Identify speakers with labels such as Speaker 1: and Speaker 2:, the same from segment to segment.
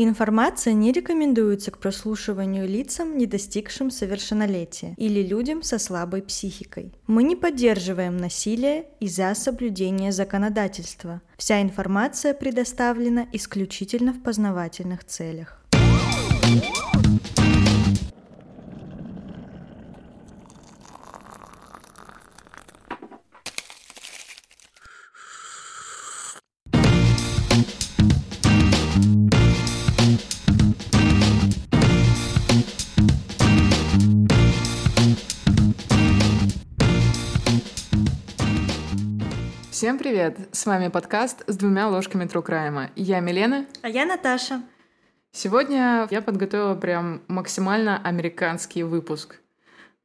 Speaker 1: Информация не рекомендуется к прослушиванию лицам, не достигшим совершеннолетия, или людям со слабой психикой. Мы не поддерживаем насилие из-за соблюдения законодательства. Вся информация предоставлена исключительно в познавательных целях.
Speaker 2: Всем привет! С вами подкаст с двумя ложками Трукрайма. Я Милена.
Speaker 1: А я Наташа.
Speaker 2: Сегодня я подготовила прям максимально американский выпуск.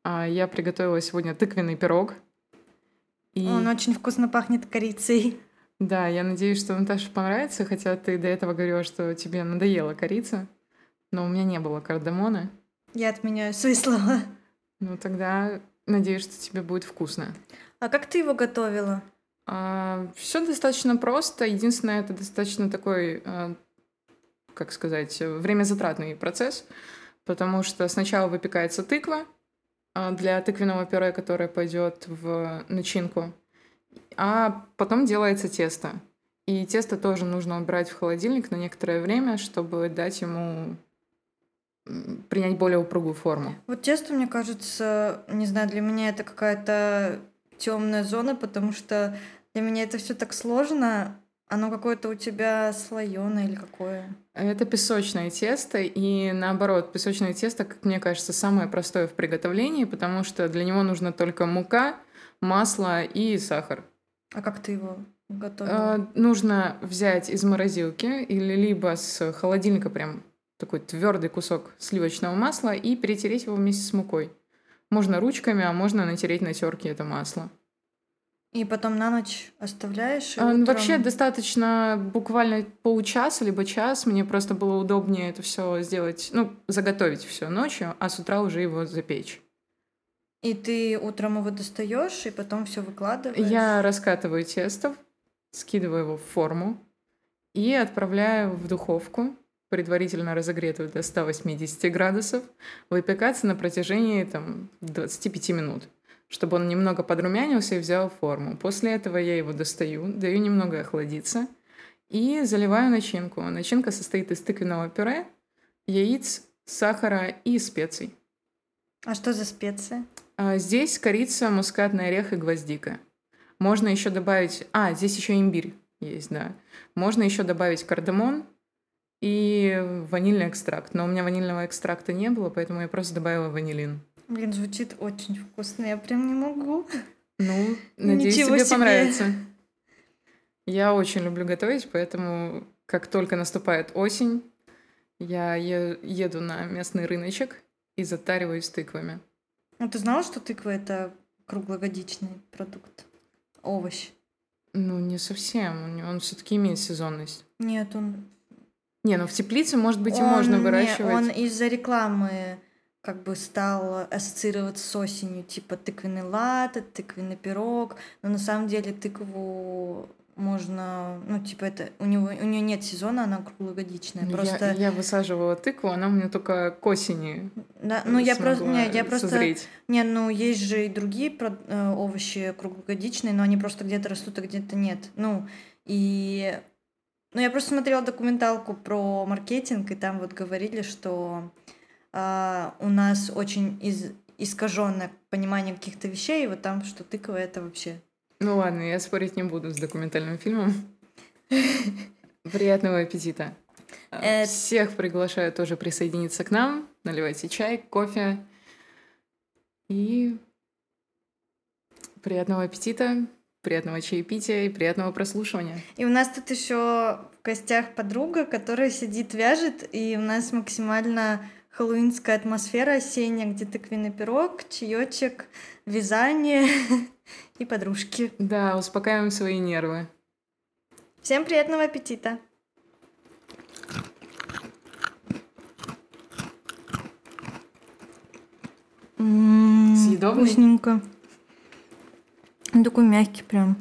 Speaker 2: А, я приготовила сегодня тыквенный пирог.
Speaker 1: И... Он очень вкусно пахнет корицей.
Speaker 2: Да, я надеюсь, что Наташе понравится, хотя ты до этого говорила, что тебе надоела корица, но у меня не было кардамона.
Speaker 1: Я отменяю свои слова.
Speaker 2: Ну тогда надеюсь, что тебе будет вкусно.
Speaker 1: А как ты его готовила?
Speaker 2: А, все достаточно просто. Единственное, это достаточно такой, а, как сказать, времязатратный процесс, потому что сначала выпекается тыква а, для тыквенного пюре, которое пойдет в начинку, а потом делается тесто. И тесто тоже нужно убрать в холодильник на некоторое время, чтобы дать ему принять более упругую форму.
Speaker 1: Вот тесто, мне кажется, не знаю, для меня это какая-то темная зона, потому что для меня это все так сложно. Оно какое-то у тебя слоеное или какое?
Speaker 2: Это песочное тесто, и наоборот, песочное тесто, как мне кажется, самое простое в приготовлении, потому что для него нужно только мука, масло и сахар.
Speaker 1: А как ты его готовила?
Speaker 2: Э, нужно взять из морозилки или либо с холодильника прям такой твердый кусок сливочного масла и перетереть его вместе с мукой. Можно ручками, а можно натереть на терке это масло.
Speaker 1: И потом на ночь оставляешь? А,
Speaker 2: утром... Вообще достаточно буквально полчаса либо час. Мне просто было удобнее это все сделать, ну, заготовить все ночью, а с утра уже его запечь.
Speaker 1: И ты утром его достаешь и потом все выкладываешь?
Speaker 2: Я раскатываю тесто, скидываю его в форму и отправляю в духовку предварительно разогретую до 180 градусов, выпекаться на протяжении там, 25 минут, чтобы он немного подрумянился и взял форму. После этого я его достаю, даю немного охладиться и заливаю начинку. Начинка состоит из тыквенного пюре, яиц, сахара и специй.
Speaker 1: А что за специи?
Speaker 2: А, здесь корица, мускатный орех и гвоздика. Можно еще добавить... А, здесь еще имбирь есть, да. Можно еще добавить кардамон, и ванильный экстракт. Но у меня ванильного экстракта не было, поэтому я просто добавила ванилин.
Speaker 1: Блин, звучит очень вкусно, я прям не могу.
Speaker 2: Ну, надеюсь, Ничего тебе себе. понравится. Я очень люблю готовить, поэтому как только наступает осень, я еду на местный рыночек и затариваюсь тыквами.
Speaker 1: А ты знала, что тыква — это круглогодичный продукт? Овощ?
Speaker 2: Ну, не совсем. Он все таки имеет сезонность.
Speaker 1: Нет, он
Speaker 2: не, ну в теплице, может быть, и он, можно выращивать.
Speaker 1: Он из-за рекламы как бы стал ассоциироваться с осенью, типа тыквенный латте, тыквенный пирог, но на самом деле тыкву можно, ну, типа, это у него у нее нет сезона, она круглогодичная.
Speaker 2: Просто... Я, я высаживала тыкву, она у меня только к осени.
Speaker 1: Да, ну я просто, не, я просто, созреть. не, ну есть же и другие э, овощи круглогодичные, но они просто где-то растут, а где-то нет. Ну и ну, я просто смотрела документалку про маркетинг, и там вот говорили, что э, у нас очень из, искаженное понимание каких-то вещей, и вот там, что тыква это вообще.
Speaker 2: Ну ладно, я спорить не буду с документальным фильмом. Приятного аппетита. Э, Всех приглашаю тоже присоединиться к нам. Наливайте чай, кофе. И приятного аппетита. Приятного чаепития и приятного прослушивания.
Speaker 1: И у нас тут еще в гостях подруга, которая сидит, вяжет, и у нас максимально хэллоуинская атмосфера осенняя, где тыквенный пирог, чаечек, вязание и подружки.
Speaker 2: Да, успокаиваем свои нервы.
Speaker 1: Всем приятного аппетита!
Speaker 2: Съедобный?
Speaker 1: Вкусненько. Он такой мягкий прям.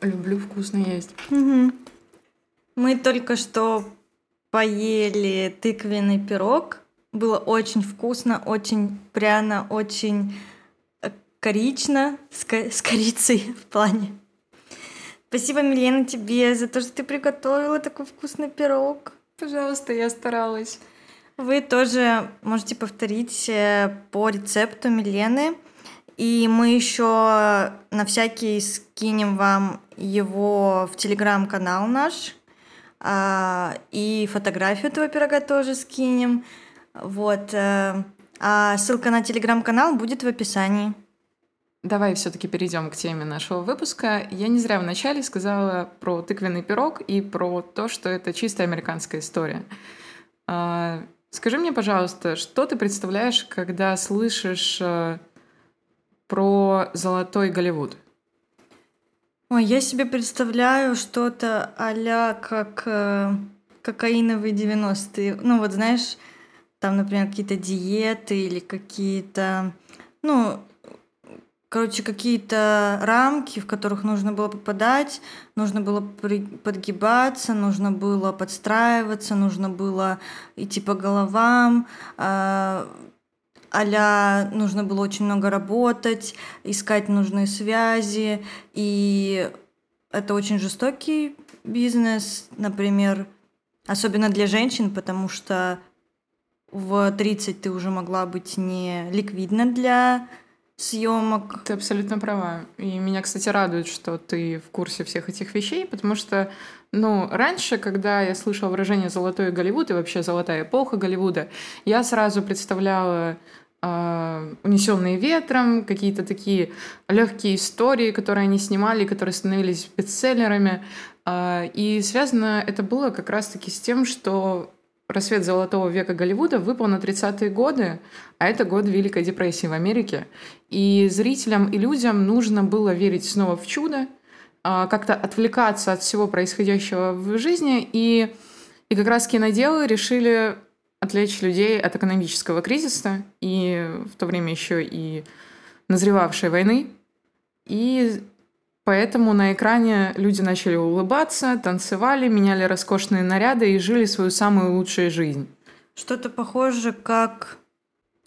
Speaker 2: Люблю вкусно есть.
Speaker 1: Угу. Мы только что поели тыквенный пирог. Было очень вкусно, очень пряно, очень э, корично, с, с корицей в плане. Спасибо, Милена, тебе за то, что ты приготовила такой вкусный пирог.
Speaker 2: Пожалуйста, я старалась.
Speaker 1: Вы тоже можете повторить э, по рецепту Милены. И мы еще на всякий скинем вам его в телеграм-канал наш. А, и фотографию этого пирога тоже скинем. Вот. Э, а ссылка на телеграм-канал будет в описании.
Speaker 2: Давай все-таки перейдем к теме нашего выпуска. Я не зря вначале сказала про тыквенный пирог и про то, что это чисто американская история. Скажи мне, пожалуйста, что ты представляешь, когда слышишь э, про золотой Голливуд?
Speaker 1: Ой, я себе представляю что-то а как э, кокаиновые 90-е. Ну вот знаешь, там, например, какие-то диеты или какие-то, ну, короче, какие-то рамки, в которых нужно было попадать, нужно было подгибаться, нужно было подстраиваться, нужно было идти по головам, а нужно было очень много работать, искать нужные связи, и это очень жестокий бизнес, например, особенно для женщин, потому что в 30 ты уже могла быть не ликвидна для съемок.
Speaker 2: Ты абсолютно права. И меня, кстати, радует, что ты в курсе всех этих вещей, потому что, ну, раньше, когда я слышала выражение «золотой Голливуд» и вообще «золотая эпоха Голливуда», я сразу представляла э, унесенные ветром, какие-то такие легкие истории, которые они снимали, которые становились бестселлерами. Э, и связано это было как раз-таки с тем, что рассвет золотого века Голливуда выпал на 30-е годы, а это год Великой депрессии в Америке. И зрителям и людям нужно было верить снова в чудо, а, как-то отвлекаться от всего происходящего в жизни. И, и как раз киноделы решили отвлечь людей от экономического кризиса и в то время еще и назревавшей войны. И поэтому на экране люди начали улыбаться, танцевали, меняли роскошные наряды и жили свою самую лучшую жизнь.
Speaker 1: Что-то похоже, как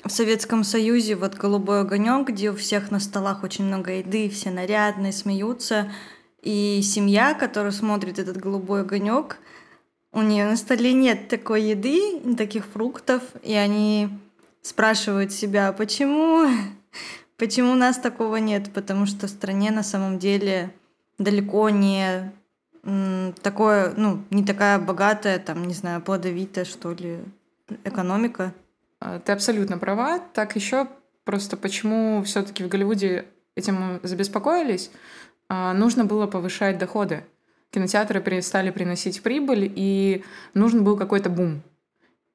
Speaker 1: в Советском Союзе вот голубой огонек, где у всех на столах очень много еды, все нарядные, смеются. И семья, которая смотрит этот голубой огонек, у нее на столе нет такой еды, таких фруктов, и они спрашивают себя, почему, почему у нас такого нет, потому что в стране на самом деле далеко не такое, ну, не такая богатая, там, не знаю, плодовитая, что ли, экономика.
Speaker 2: А, ты абсолютно права. Так еще просто почему все-таки в Голливуде этим забеспокоились, а, нужно было повышать доходы кинотеатры перестали приносить прибыль, и нужен был какой-то бум.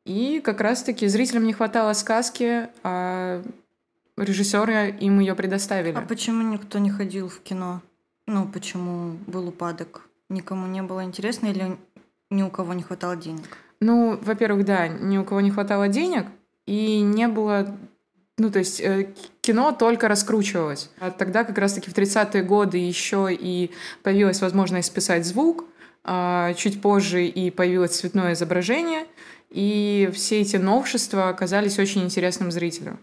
Speaker 2: И как раз-таки зрителям не хватало сказки, а режиссеры им ее предоставили.
Speaker 1: А почему никто не ходил в кино? Ну, почему был упадок? Никому не было интересно или ни у кого не хватало денег?
Speaker 2: Ну, во-первых, да, ни у кого не хватало денег, и не было ну, то есть э, кино только раскручивалось. А тогда как раз-таки в 30-е годы еще и появилась возможность писать звук, а чуть позже и появилось цветное изображение, и все эти новшества оказались очень интересным зрителю.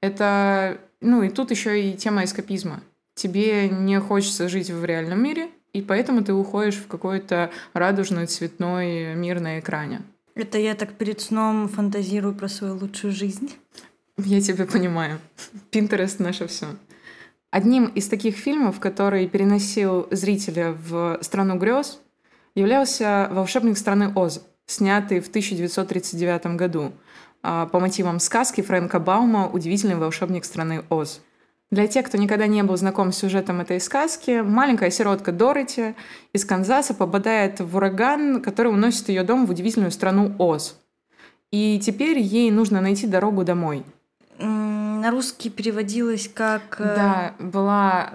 Speaker 2: Это, ну и тут еще и тема эскапизма. Тебе не хочется жить в реальном мире, и поэтому ты уходишь в какой-то радужный цветной мир на экране.
Speaker 1: Это я так перед сном фантазирую про свою лучшую жизнь.
Speaker 2: Я тебя понимаю. Пинтерест наше все. Одним из таких фильмов, который переносил зрителя в страну грез, являлся «Волшебник страны Оз», снятый в 1939 году по мотивам сказки Фрэнка Баума «Удивительный волшебник страны Оз». Для тех, кто никогда не был знаком с сюжетом этой сказки, маленькая сиротка Дороти из Канзаса попадает в ураган, который уносит ее дом в удивительную страну Оз. И теперь ей нужно найти дорогу домой –
Speaker 1: на русский переводилась как...
Speaker 2: Э, да, была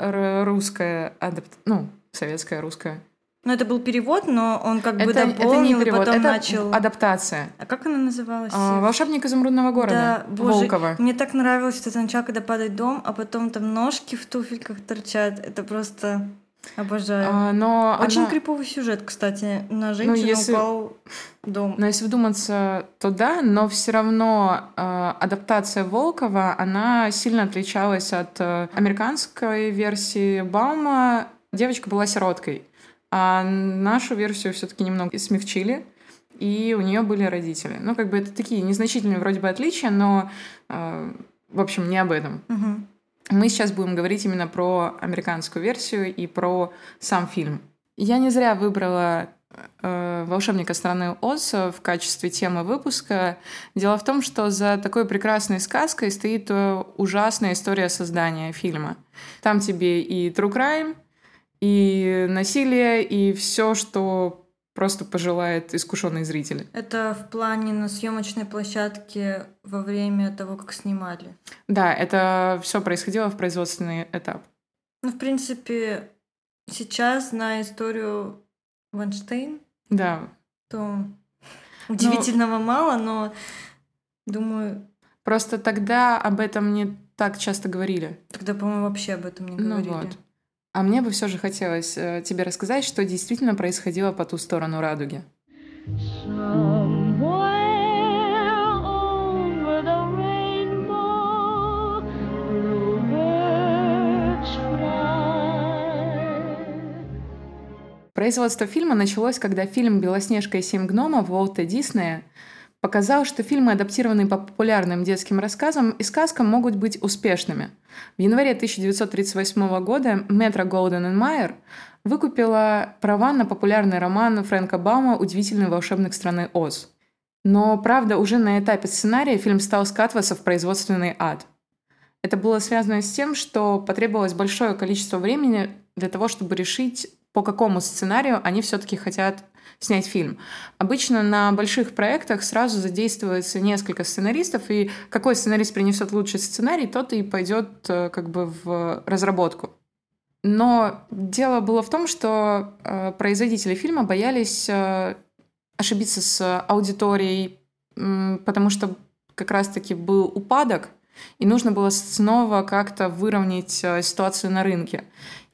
Speaker 2: русская адапт... ну, советская русская.
Speaker 1: Ну, это был перевод, но он как это, бы дополнил это не перевод, и потом
Speaker 2: это
Speaker 1: начал...
Speaker 2: адаптация.
Speaker 1: А как она называлась?
Speaker 2: А, «Волшебник изумрудного города»
Speaker 1: да, боже, Волкова. Мне так нравилось вот это начало, когда падает дом, а потом там ножки в туфельках торчат. Это просто... Обожаю. А, но Очень она... криповый сюжет, кстати. На ну, женщину ну, если... упал дом.
Speaker 2: Но если вдуматься, то да, но все равно э, адаптация Волкова, она сильно отличалась от э, американской версии Баума. Девочка была сироткой. А нашу версию все-таки немного смягчили и у нее были родители. Ну, как бы это такие незначительные вроде бы отличия, но, э, в общем, не об этом.
Speaker 1: Угу.
Speaker 2: Мы сейчас будем говорить именно про американскую версию и про сам фильм. Я не зря выбрала э, «Волшебника страны Оз» в качестве темы выпуска. Дело в том, что за такой прекрасной сказкой стоит э, ужасная история создания фильма. Там тебе и true crime, и насилие, и все, что просто пожелает искушенный зритель.
Speaker 1: Это в плане на съемочной площадке во время того, как снимали.
Speaker 2: Да, это все происходило в производственный этап.
Speaker 1: Ну, в принципе, сейчас на историю Ванштейн.
Speaker 2: Да.
Speaker 1: То удивительного но... мало, но думаю.
Speaker 2: Просто тогда об этом не так часто говорили.
Speaker 1: Тогда, по-моему, вообще об этом не говорили.
Speaker 2: Ну вот. А мне бы все же хотелось э, тебе рассказать, что действительно происходило по ту сторону радуги. Производство фильма началось, когда фильм «Белоснежка и семь гномов» Уолта Диснея показал, что фильмы, адаптированные по популярным детским рассказам и сказкам, могут быть успешными. В январе 1938 года Метро Голден Майер выкупила права на популярный роман Фрэнка Баума «Удивительный волшебник страны Оз». Но, правда, уже на этапе сценария фильм стал скатываться в производственный ад. Это было связано с тем, что потребовалось большое количество времени для того, чтобы решить, по какому сценарию они все-таки хотят снять фильм. Обычно на больших проектах сразу задействуется несколько сценаристов, и какой сценарист принесет лучший сценарий, тот и пойдет э, как бы в разработку. Но дело было в том, что э, производители фильма боялись э, ошибиться с аудиторией, э, потому что как раз-таки был упадок, и нужно было снова как-то выровнять э, ситуацию на рынке.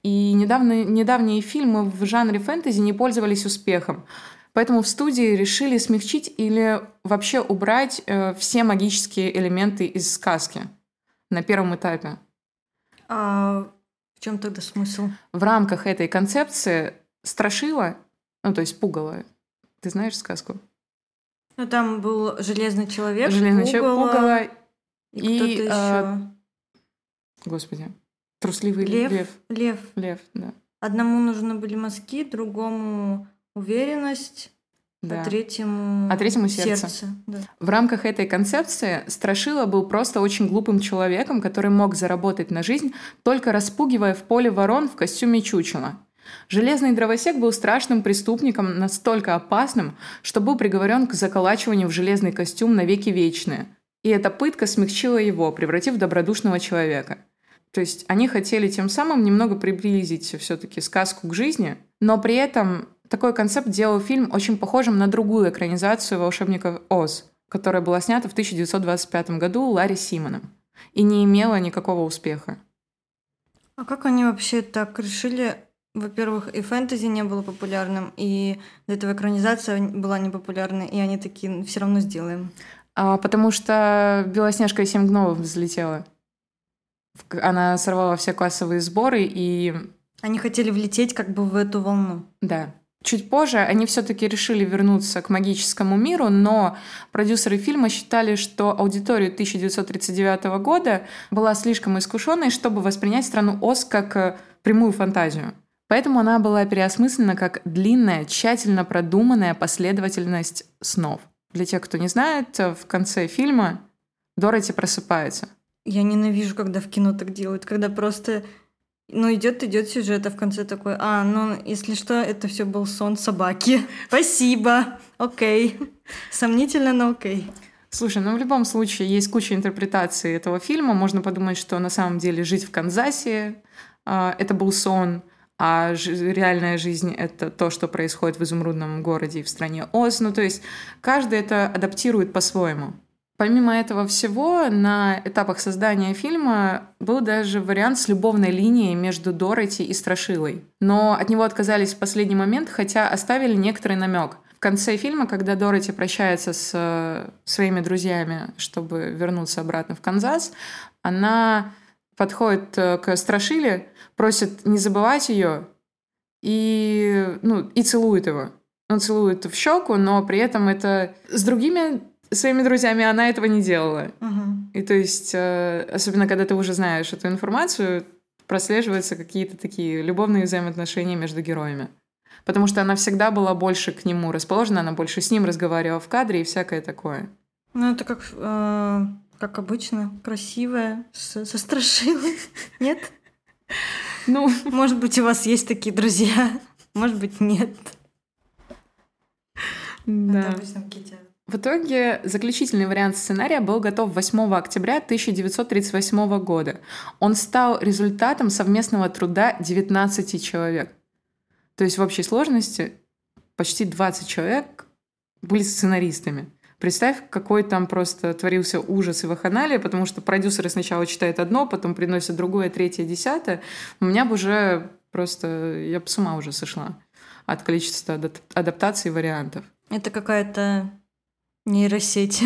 Speaker 2: И недавно, недавние фильмы в жанре фэнтези не пользовались успехом. Поэтому в студии решили смягчить или вообще убрать э, все магические элементы из сказки на первом этапе.
Speaker 1: А в чем тогда смысл?
Speaker 2: В рамках этой концепции страшила, ну то есть пугало. Ты знаешь сказку?
Speaker 1: Ну там был железный человек,
Speaker 2: железный человек, пугало
Speaker 1: и, и кто-то э, еще.
Speaker 2: Господи, Трусливый
Speaker 1: лев.
Speaker 2: Лев.
Speaker 1: Лев.
Speaker 2: Лев, да.
Speaker 1: Одному нужны были мазки, другому уверенность, да. а третьему,
Speaker 2: а третьему сердце.
Speaker 1: сердце да.
Speaker 2: В рамках этой концепции Страшила был просто очень глупым человеком, который мог заработать на жизнь, только распугивая в поле ворон в костюме чучела. Железный дровосек был страшным преступником, настолько опасным, что был приговорен к заколачиванию в железный костюм навеки вечные. И эта пытка смягчила его, превратив в добродушного человека – то есть они хотели тем самым немного приблизить все-таки сказку к жизни, но при этом такой концепт делал фильм очень похожим на другую экранизацию «Волшебников Оз», которая была снята в 1925 году Ларри Симоном и не имела никакого успеха.
Speaker 1: А как они вообще так решили? Во-первых, и фэнтези не было популярным, и до этого экранизация была непопулярной, и они такие, «Ну, все равно сделаем.
Speaker 2: А, потому что «Белоснежка и семь гномов» взлетела она сорвала все кассовые сборы и...
Speaker 1: Они хотели влететь как бы в эту волну.
Speaker 2: Да. Чуть позже они все-таки решили вернуться к магическому миру, но продюсеры фильма считали, что аудитория 1939 года была слишком искушенной, чтобы воспринять страну Оз как э, прямую фантазию. Поэтому она была переосмыслена как длинная, тщательно продуманная последовательность снов. Для тех, кто не знает, в конце фильма Дороти просыпается.
Speaker 1: Я ненавижу, когда в кино так делают, когда просто ну, идет, идет сюжет, а в конце такой, а, ну, если что, это все был сон собаки. Спасибо. Окей. Сомнительно, но окей.
Speaker 2: Слушай, ну в любом случае есть куча интерпретаций этого фильма. Можно подумать, что на самом деле жить в Канзасе э, это был сон, а ж- реальная жизнь это то, что происходит в изумрудном городе и в стране Оз. Ну то есть каждый это адаптирует по-своему. Помимо этого всего, на этапах создания фильма был даже вариант с любовной линией между Дороти и Страшилой. Но от него отказались в последний момент, хотя оставили некоторый намек. В конце фильма, когда Дороти прощается с э, своими друзьями, чтобы вернуться обратно в Канзас, она подходит э, к Страшиле, просит не забывать ее и, ну, и целует его. Он целует в щеку, но при этом это с другими своими друзьями она этого не делала.
Speaker 1: Угу.
Speaker 2: И то есть, э, особенно когда ты уже знаешь эту информацию, прослеживаются какие-то такие любовные взаимоотношения между героями. Потому что она всегда была больше к нему расположена, она больше с ним разговаривала в кадре и всякое такое.
Speaker 1: Ну, это как, э, как обычно, красивая, со страшилой. Нет?
Speaker 2: Ну,
Speaker 1: может быть, у вас есть такие друзья, может быть, нет.
Speaker 2: Да.
Speaker 1: Это обычно какие-то
Speaker 2: в итоге заключительный вариант сценария был готов 8 октября 1938 года. Он стал результатом совместного труда 19 человек. То есть в общей сложности почти 20 человек были сценаристами. Представь, какой там просто творился ужас и ваханалия, потому что продюсеры сначала читают одно, потом приносят другое, третье, десятое. У меня бы уже просто... Я бы с ума уже сошла от количества адаптаций и вариантов.
Speaker 1: Это какая-то нейросеть.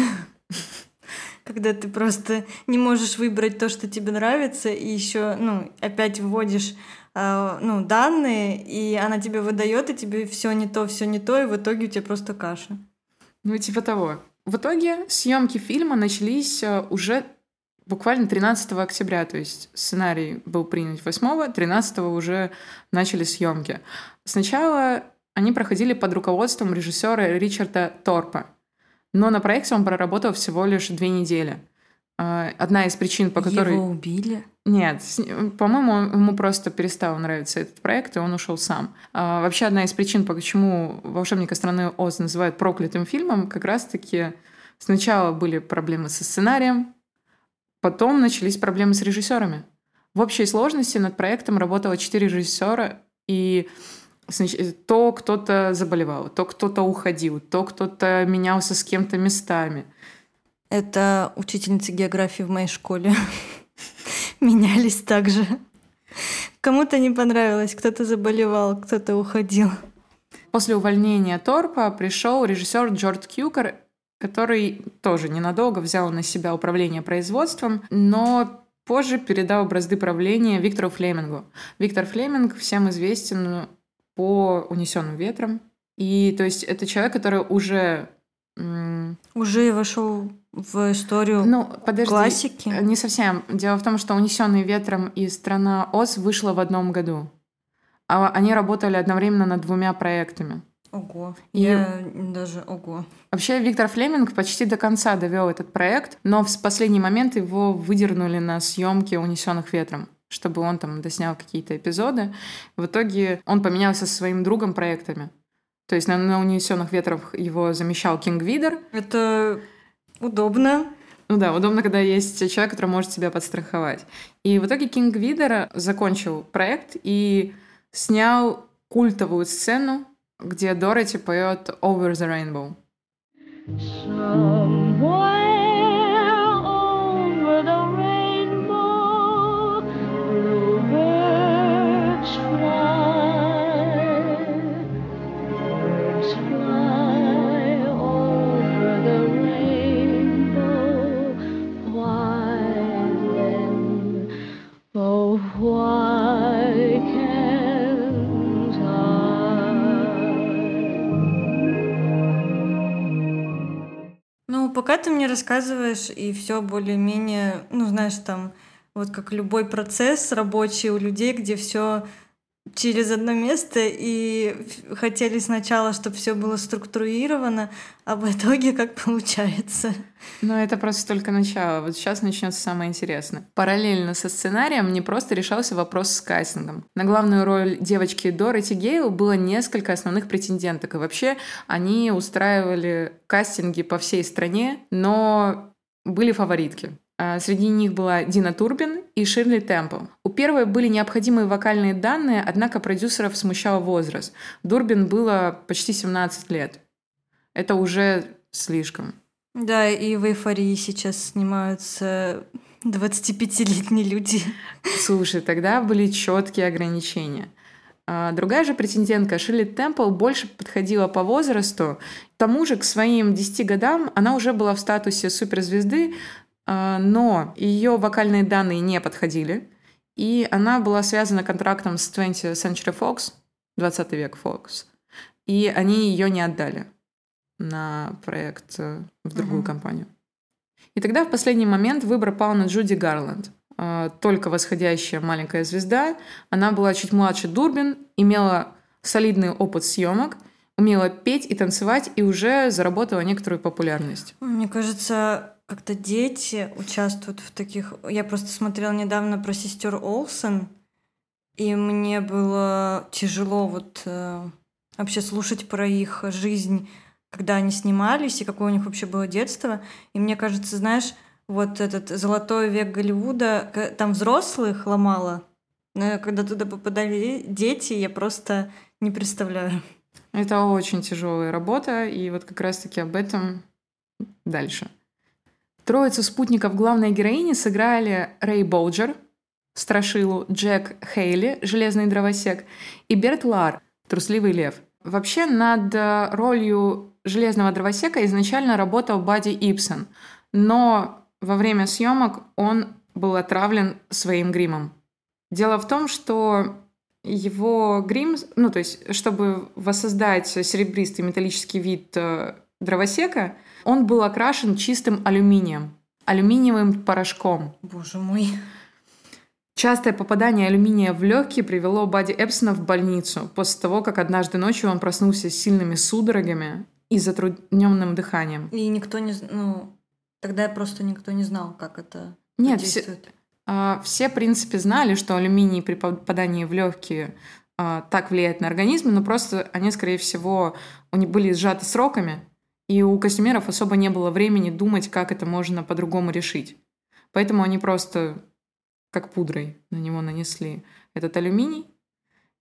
Speaker 1: Когда ты просто не можешь выбрать то, что тебе нравится, и еще, ну, опять вводишь э, ну, данные, и она тебе выдает, и тебе все не то, все не то, и в итоге у тебя просто каша.
Speaker 2: Ну, типа того. В итоге съемки фильма начались э, уже буквально 13 октября, то есть сценарий был принят 8, 13 уже начали съемки. Сначала они проходили под руководством режиссера Ричарда Торпа. Но на проекте он проработал всего лишь две недели. А, одна из причин, по которой...
Speaker 1: Его убили?
Speaker 2: Нет, по-моему, ему просто перестал нравиться этот проект, и он ушел сам. А, вообще, одна из причин, почему «Волшебника страны Оз» называют проклятым фильмом, как раз-таки сначала были проблемы со сценарием, потом начались проблемы с режиссерами. В общей сложности над проектом работало четыре режиссера, и то кто-то заболевал, то кто-то уходил, то кто-то менялся с кем-то местами.
Speaker 1: Это учительница географии в моей школе. Менялись также. Кому-то не понравилось, кто-то заболевал, кто-то уходил.
Speaker 2: После увольнения Торпа пришел режиссер Джордж Кьюкер, который тоже ненадолго взял на себя управление производством, но позже передал бразды правления Виктору Флемингу. Виктор Флеминг всем известен по унесенным ветром. И то есть это человек, который уже
Speaker 1: уже вошел в историю
Speaker 2: ну, подожди,
Speaker 1: классики.
Speaker 2: Не совсем. Дело в том, что унесенный ветром и страна Оз вышла в одном году. А они работали одновременно над двумя проектами.
Speaker 1: Ого. И... Я даже ого.
Speaker 2: Вообще Виктор Флеминг почти до конца довел этот проект, но в последний момент его выдернули на съемки унесенных ветром чтобы он там доснял какие-то эпизоды. В итоге он поменялся со своим другом проектами. То есть на, на «Унесенных ветрах» его замещал Кинг Видер.
Speaker 1: Это удобно.
Speaker 2: Ну да, удобно, когда есть человек, который может себя подстраховать. И в итоге Кинг Видер закончил проект и снял культовую сцену, где Дороти поет «Over the Rainbow». Somewhere
Speaker 1: пока ты мне рассказываешь, и все более-менее, ну, знаешь, там, вот как любой процесс рабочий у людей, где все через одно место и хотели сначала, чтобы все было структурировано, а в итоге как получается.
Speaker 2: Ну, это просто только начало. Вот сейчас начнется самое интересное. Параллельно со сценарием не просто решался вопрос с кастингом. На главную роль девочки Дороти Гейл было несколько основных претенденток. И вообще они устраивали кастинги по всей стране, но были фаворитки. А, среди них была Дина Турбин и Ширли Темпл. У первой были необходимые вокальные данные, однако продюсеров смущал возраст. Дурбин было почти 17 лет. Это уже слишком.
Speaker 1: Да, и в эйфории сейчас снимаются 25-летние люди.
Speaker 2: Слушай, тогда были четкие ограничения. А другая же претендентка, Шилли Темпл, больше подходила по возрасту. К тому же к своим 10 годам она уже была в статусе суперзвезды, но ее вокальные данные не подходили. И она была связана контрактом с 20th Century Fox, 20 век Fox. И они ее не отдали на проект э, в другую uh-huh. компанию. И тогда в последний момент выбор пал на Джуди Гарланд. А, только восходящая маленькая звезда. Она была чуть младше Дурбин, имела солидный опыт съемок, умела петь и танцевать и уже заработала некоторую популярность.
Speaker 1: Мне кажется, как-то дети участвуют в таких... Я просто смотрела недавно про сестер Олсен, и мне было тяжело вот э, вообще слушать про их жизнь когда они снимались и какое у них вообще было детство. И мне кажется, знаешь, вот этот золотой век Голливуда, там взрослых ломало, но когда туда попадали дети, я просто не представляю.
Speaker 2: Это очень тяжелая работа, и вот как раз-таки об этом дальше. Троицу спутников главной героини сыграли Рэй Болджер, Страшилу, Джек Хейли, Железный дровосек, и Берт Лар, Трусливый лев. Вообще над ролью железного дровосека изначально работал Бадди Ипсон, но во время съемок он был отравлен своим гримом. Дело в том, что его грим, ну то есть, чтобы воссоздать серебристый металлический вид э, дровосека, он был окрашен чистым алюминием, алюминиевым порошком.
Speaker 1: Боже мой.
Speaker 2: Частое попадание алюминия в легкие привело Бадди Эпсона в больницу после того, как однажды ночью он проснулся с сильными судорогами и затрудненным дыханием.
Speaker 1: И никто не... Ну, тогда просто никто не знал, как это
Speaker 2: Нет, все, а, все, в принципе, знали, что алюминий при попадании в легкие а, так влияет на организм, но просто они, скорее всего, у них были сжаты сроками, и у костюмеров особо не было времени думать, как это можно по-другому решить. Поэтому они просто как пудрой на него нанесли этот алюминий,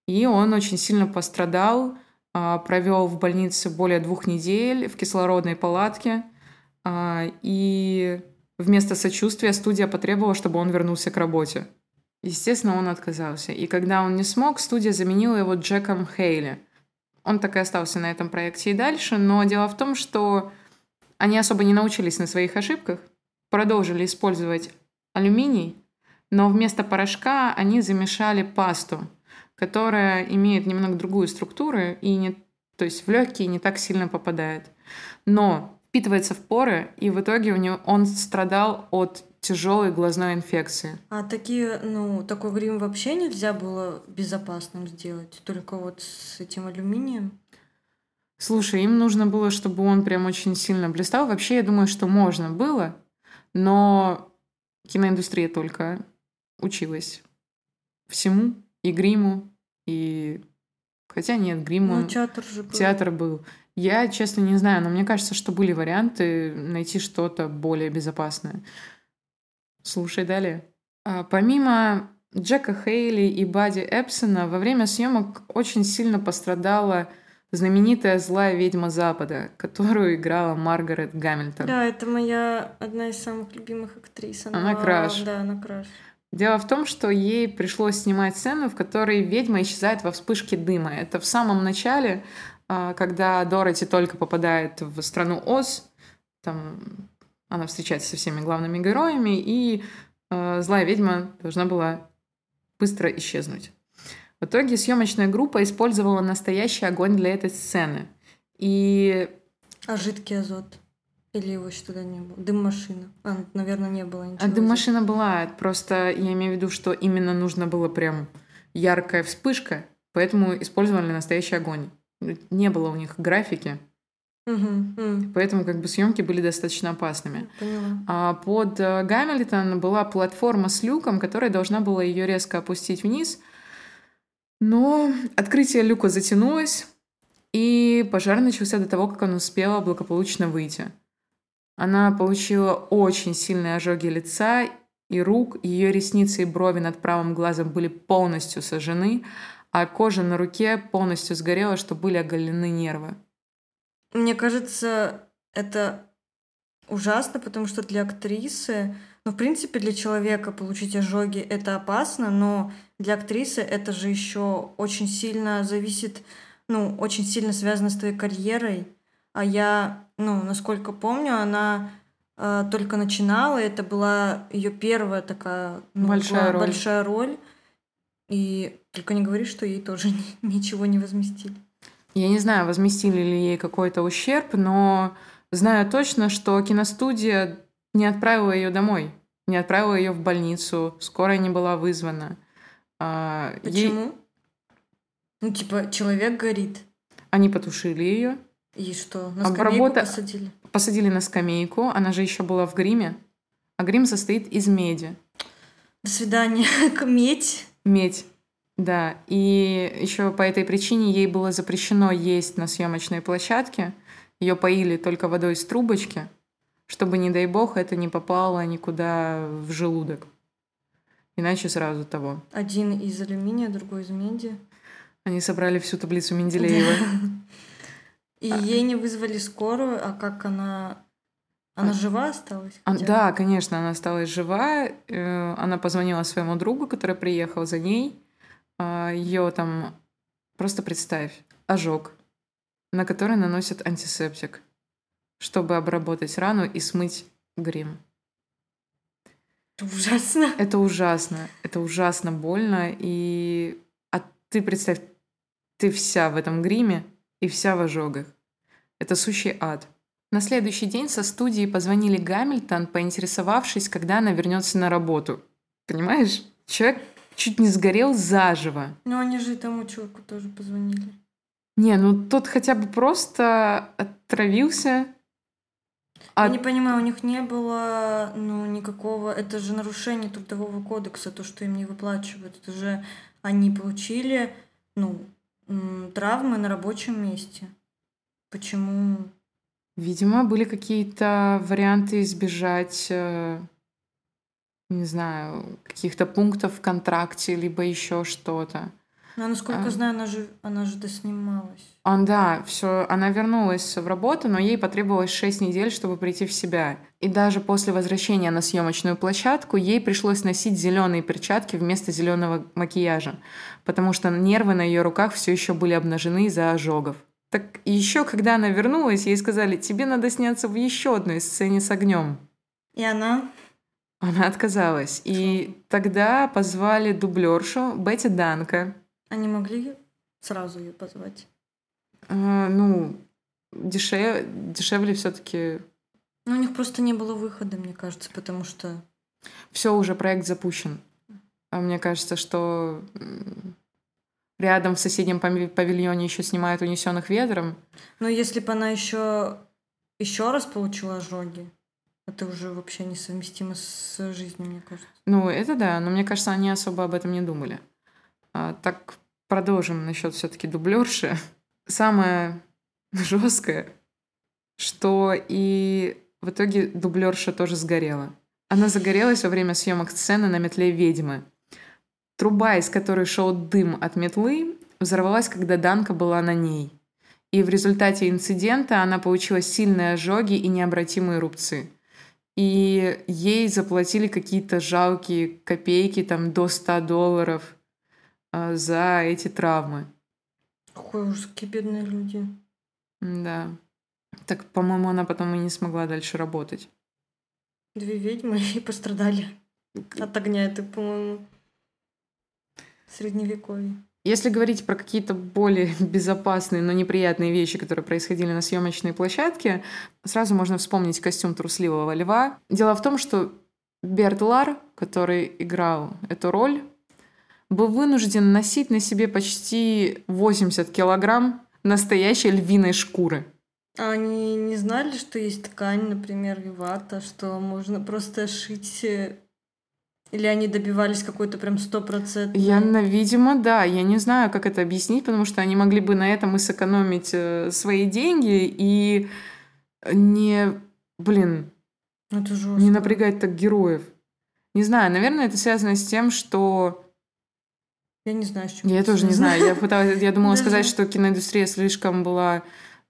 Speaker 2: и он очень сильно пострадал, а, провел в больнице более двух недель в кислородной палатке. А, и вместо сочувствия студия потребовала, чтобы он вернулся к работе. Естественно, он отказался. И когда он не смог, студия заменила его Джеком Хейли. Он так и остался на этом проекте и дальше, но дело в том, что они особо не научились на своих ошибках, продолжили использовать алюминий, но вместо порошка они замешали пасту – которая имеет немного другую структуру и не, то есть в легкие не так сильно попадает. Но впитывается в поры, и в итоге у него он страдал от тяжелой глазной инфекции.
Speaker 1: А такие, ну, такой грим вообще нельзя было безопасным сделать, только вот с этим алюминием?
Speaker 2: Слушай, им нужно было, чтобы он прям очень сильно блистал. Вообще, я думаю, что можно было, но киноиндустрия только училась всему и гриму, и... Хотя нет, грим
Speaker 1: ну, театр же
Speaker 2: был. Театр был. Я, честно, не знаю, но мне кажется, что были варианты найти что-то более безопасное. Слушай далее. А, помимо Джека Хейли и Бади Эпсона, во время съемок очень сильно пострадала знаменитая злая ведьма Запада, которую играла Маргарет Гамильтон.
Speaker 1: Да, это моя одна из самых любимых актрис.
Speaker 2: Она, она краш.
Speaker 1: Да, она краш.
Speaker 2: Дело в том, что ей пришлось снимать сцену, в которой ведьма исчезает во вспышке дыма. Это в самом начале, а, когда Дороти только попадает в страну Оз, там она встречается со всеми главными героями, и а, злая ведьма должна была быстро исчезнуть. В итоге съемочная группа использовала настоящий огонь для этой сцены. И...
Speaker 1: А жидкий азот? Или его еще тогда не было? Дым-машина. А, наверное, не было ничего.
Speaker 2: А дым-машина была. Просто я имею в виду, что именно нужно было прям яркая вспышка, поэтому использовали настоящий огонь. Не было у них графики.
Speaker 1: Угу, угу.
Speaker 2: Поэтому как бы съемки были достаточно опасными.
Speaker 1: Поняла.
Speaker 2: А под э, Гамильтон была платформа с люком, которая должна была ее резко опустить вниз. Но открытие люка затянулось, и пожар начался до того, как он успела благополучно выйти. Она получила очень сильные ожоги лица и рук, ее ресницы и брови над правым глазом были полностью сожжены, а кожа на руке полностью сгорела, что были оголены нервы.
Speaker 1: Мне кажется, это ужасно, потому что для актрисы, ну, в принципе, для человека получить ожоги это опасно, но для актрисы это же еще очень сильно зависит, ну, очень сильно связано с твоей карьерой. А я, ну, насколько помню, она э, только начинала, это была ее первая такая ну, большая, роль. большая роль. И только не говори, что ей тоже ничего не возместили.
Speaker 2: Я не знаю, возместили ли ей какой-то ущерб, но знаю точно, что киностудия не отправила ее домой, не отправила ее в больницу, скорая не была вызвана.
Speaker 1: А, Почему? Ей... Ну, типа, человек горит.
Speaker 2: Они потушили ее.
Speaker 1: И что? На скамейку Обработа... посадили?
Speaker 2: Посадили на скамейку. Она же еще была в гриме. А грим состоит из меди.
Speaker 1: До свидания. Медь.
Speaker 2: Медь. Да, и еще по этой причине ей было запрещено есть на съемочной площадке. Ее поили только водой из трубочки, чтобы, не дай бог, это не попало никуда в желудок. Иначе сразу того.
Speaker 1: Один из алюминия, другой из меди.
Speaker 2: Они собрали всю таблицу Менделеева.
Speaker 1: И а. ей не вызвали скорую, а как она... Она а... жива осталась?
Speaker 2: А, да, конечно, она осталась жива. Э, она позвонила своему другу, который приехал за ней. А, Ее там... Просто представь, ожог, на который наносят антисептик, чтобы обработать рану и смыть грим.
Speaker 1: Это ужасно.
Speaker 2: Это ужасно. Это ужасно больно. И а ты представь, ты вся в этом гриме и вся в ожогах. Это сущий ад. На следующий день со студии позвонили Гамильтон, поинтересовавшись, когда она вернется на работу. Понимаешь? Человек чуть не сгорел заживо.
Speaker 1: Ну, они же тому чуваку тоже позвонили.
Speaker 2: Не, ну тот хотя бы просто отравился.
Speaker 1: А... Я не понимаю, у них не было ну, никакого... Это же нарушение трудового кодекса, то, что им не выплачивают. Это же они получили ну, травмы на рабочем месте. Почему?
Speaker 2: Видимо, были какие-то варианты избежать, э, не знаю, каких-то пунктов в контракте, либо еще что-то.
Speaker 1: Ну, насколько а... знаю, она же, она же доснималась.
Speaker 2: Он, да, все, она вернулась в работу, но ей потребовалось 6 недель, чтобы прийти в себя. И даже после возвращения на съемочную площадку ей пришлось носить зеленые перчатки вместо зеленого макияжа, потому что нервы на ее руках все еще были обнажены из-за ожогов. Так еще, когда она вернулась, ей сказали, тебе надо сняться в еще одной сцене с огнем.
Speaker 1: И она?
Speaker 2: Она отказалась. И тогда позвали дублершу Бетти Данка.
Speaker 1: Они могли сразу ее позвать?
Speaker 2: А, ну, дешев... дешевле все-таки.
Speaker 1: Ну, у них просто не было выхода, мне кажется, потому что.
Speaker 2: Все уже проект запущен. А мне кажется, что рядом в соседнем павильоне еще снимают унесенных ветром.
Speaker 1: Но если бы она еще еще раз получила ожоги, это уже вообще несовместимо с жизнью, мне кажется.
Speaker 2: Ну, это да, но мне кажется, они особо об этом не думали. А, так продолжим насчет все-таки дублерши. Самое жесткое, что и в итоге дублерша тоже сгорела. Она загорелась во время съемок сцены на метле ведьмы. Труба, из которой шел дым от метлы, взорвалась, когда Данка была на ней. И в результате инцидента она получила сильные ожоги и необратимые рубцы. И ей заплатили какие-то жалкие копейки, там до 100 долларов а, за эти травмы.
Speaker 1: Какой ужас, какие бедные люди.
Speaker 2: Да. Так, по-моему, она потом и не смогла дальше работать.
Speaker 1: Две ведьмы и пострадали от огня. Это, по-моему, Средневековье.
Speaker 2: Если говорить про какие-то более безопасные, но неприятные вещи, которые происходили на съемочной площадке, сразу можно вспомнить костюм трусливого льва. Дело в том, что Берт Лар, который играл эту роль, был вынужден носить на себе почти 80 килограмм настоящей львиной шкуры.
Speaker 1: А они не знали, что есть ткань, например, и вата, что можно просто шить э, или они добивались какой-то прям стопроцентной?
Speaker 2: Я, видимо, да. Я не знаю, как это объяснить, потому что они могли бы на этом и сэкономить э, свои деньги и не, блин,
Speaker 1: это
Speaker 2: не напрягать так героев. Не знаю, наверное, это связано с тем, что...
Speaker 1: Я не знаю, с чем
Speaker 2: Я тоже не знаю. Я, пыталась, я думала сказать, что киноиндустрия слишком была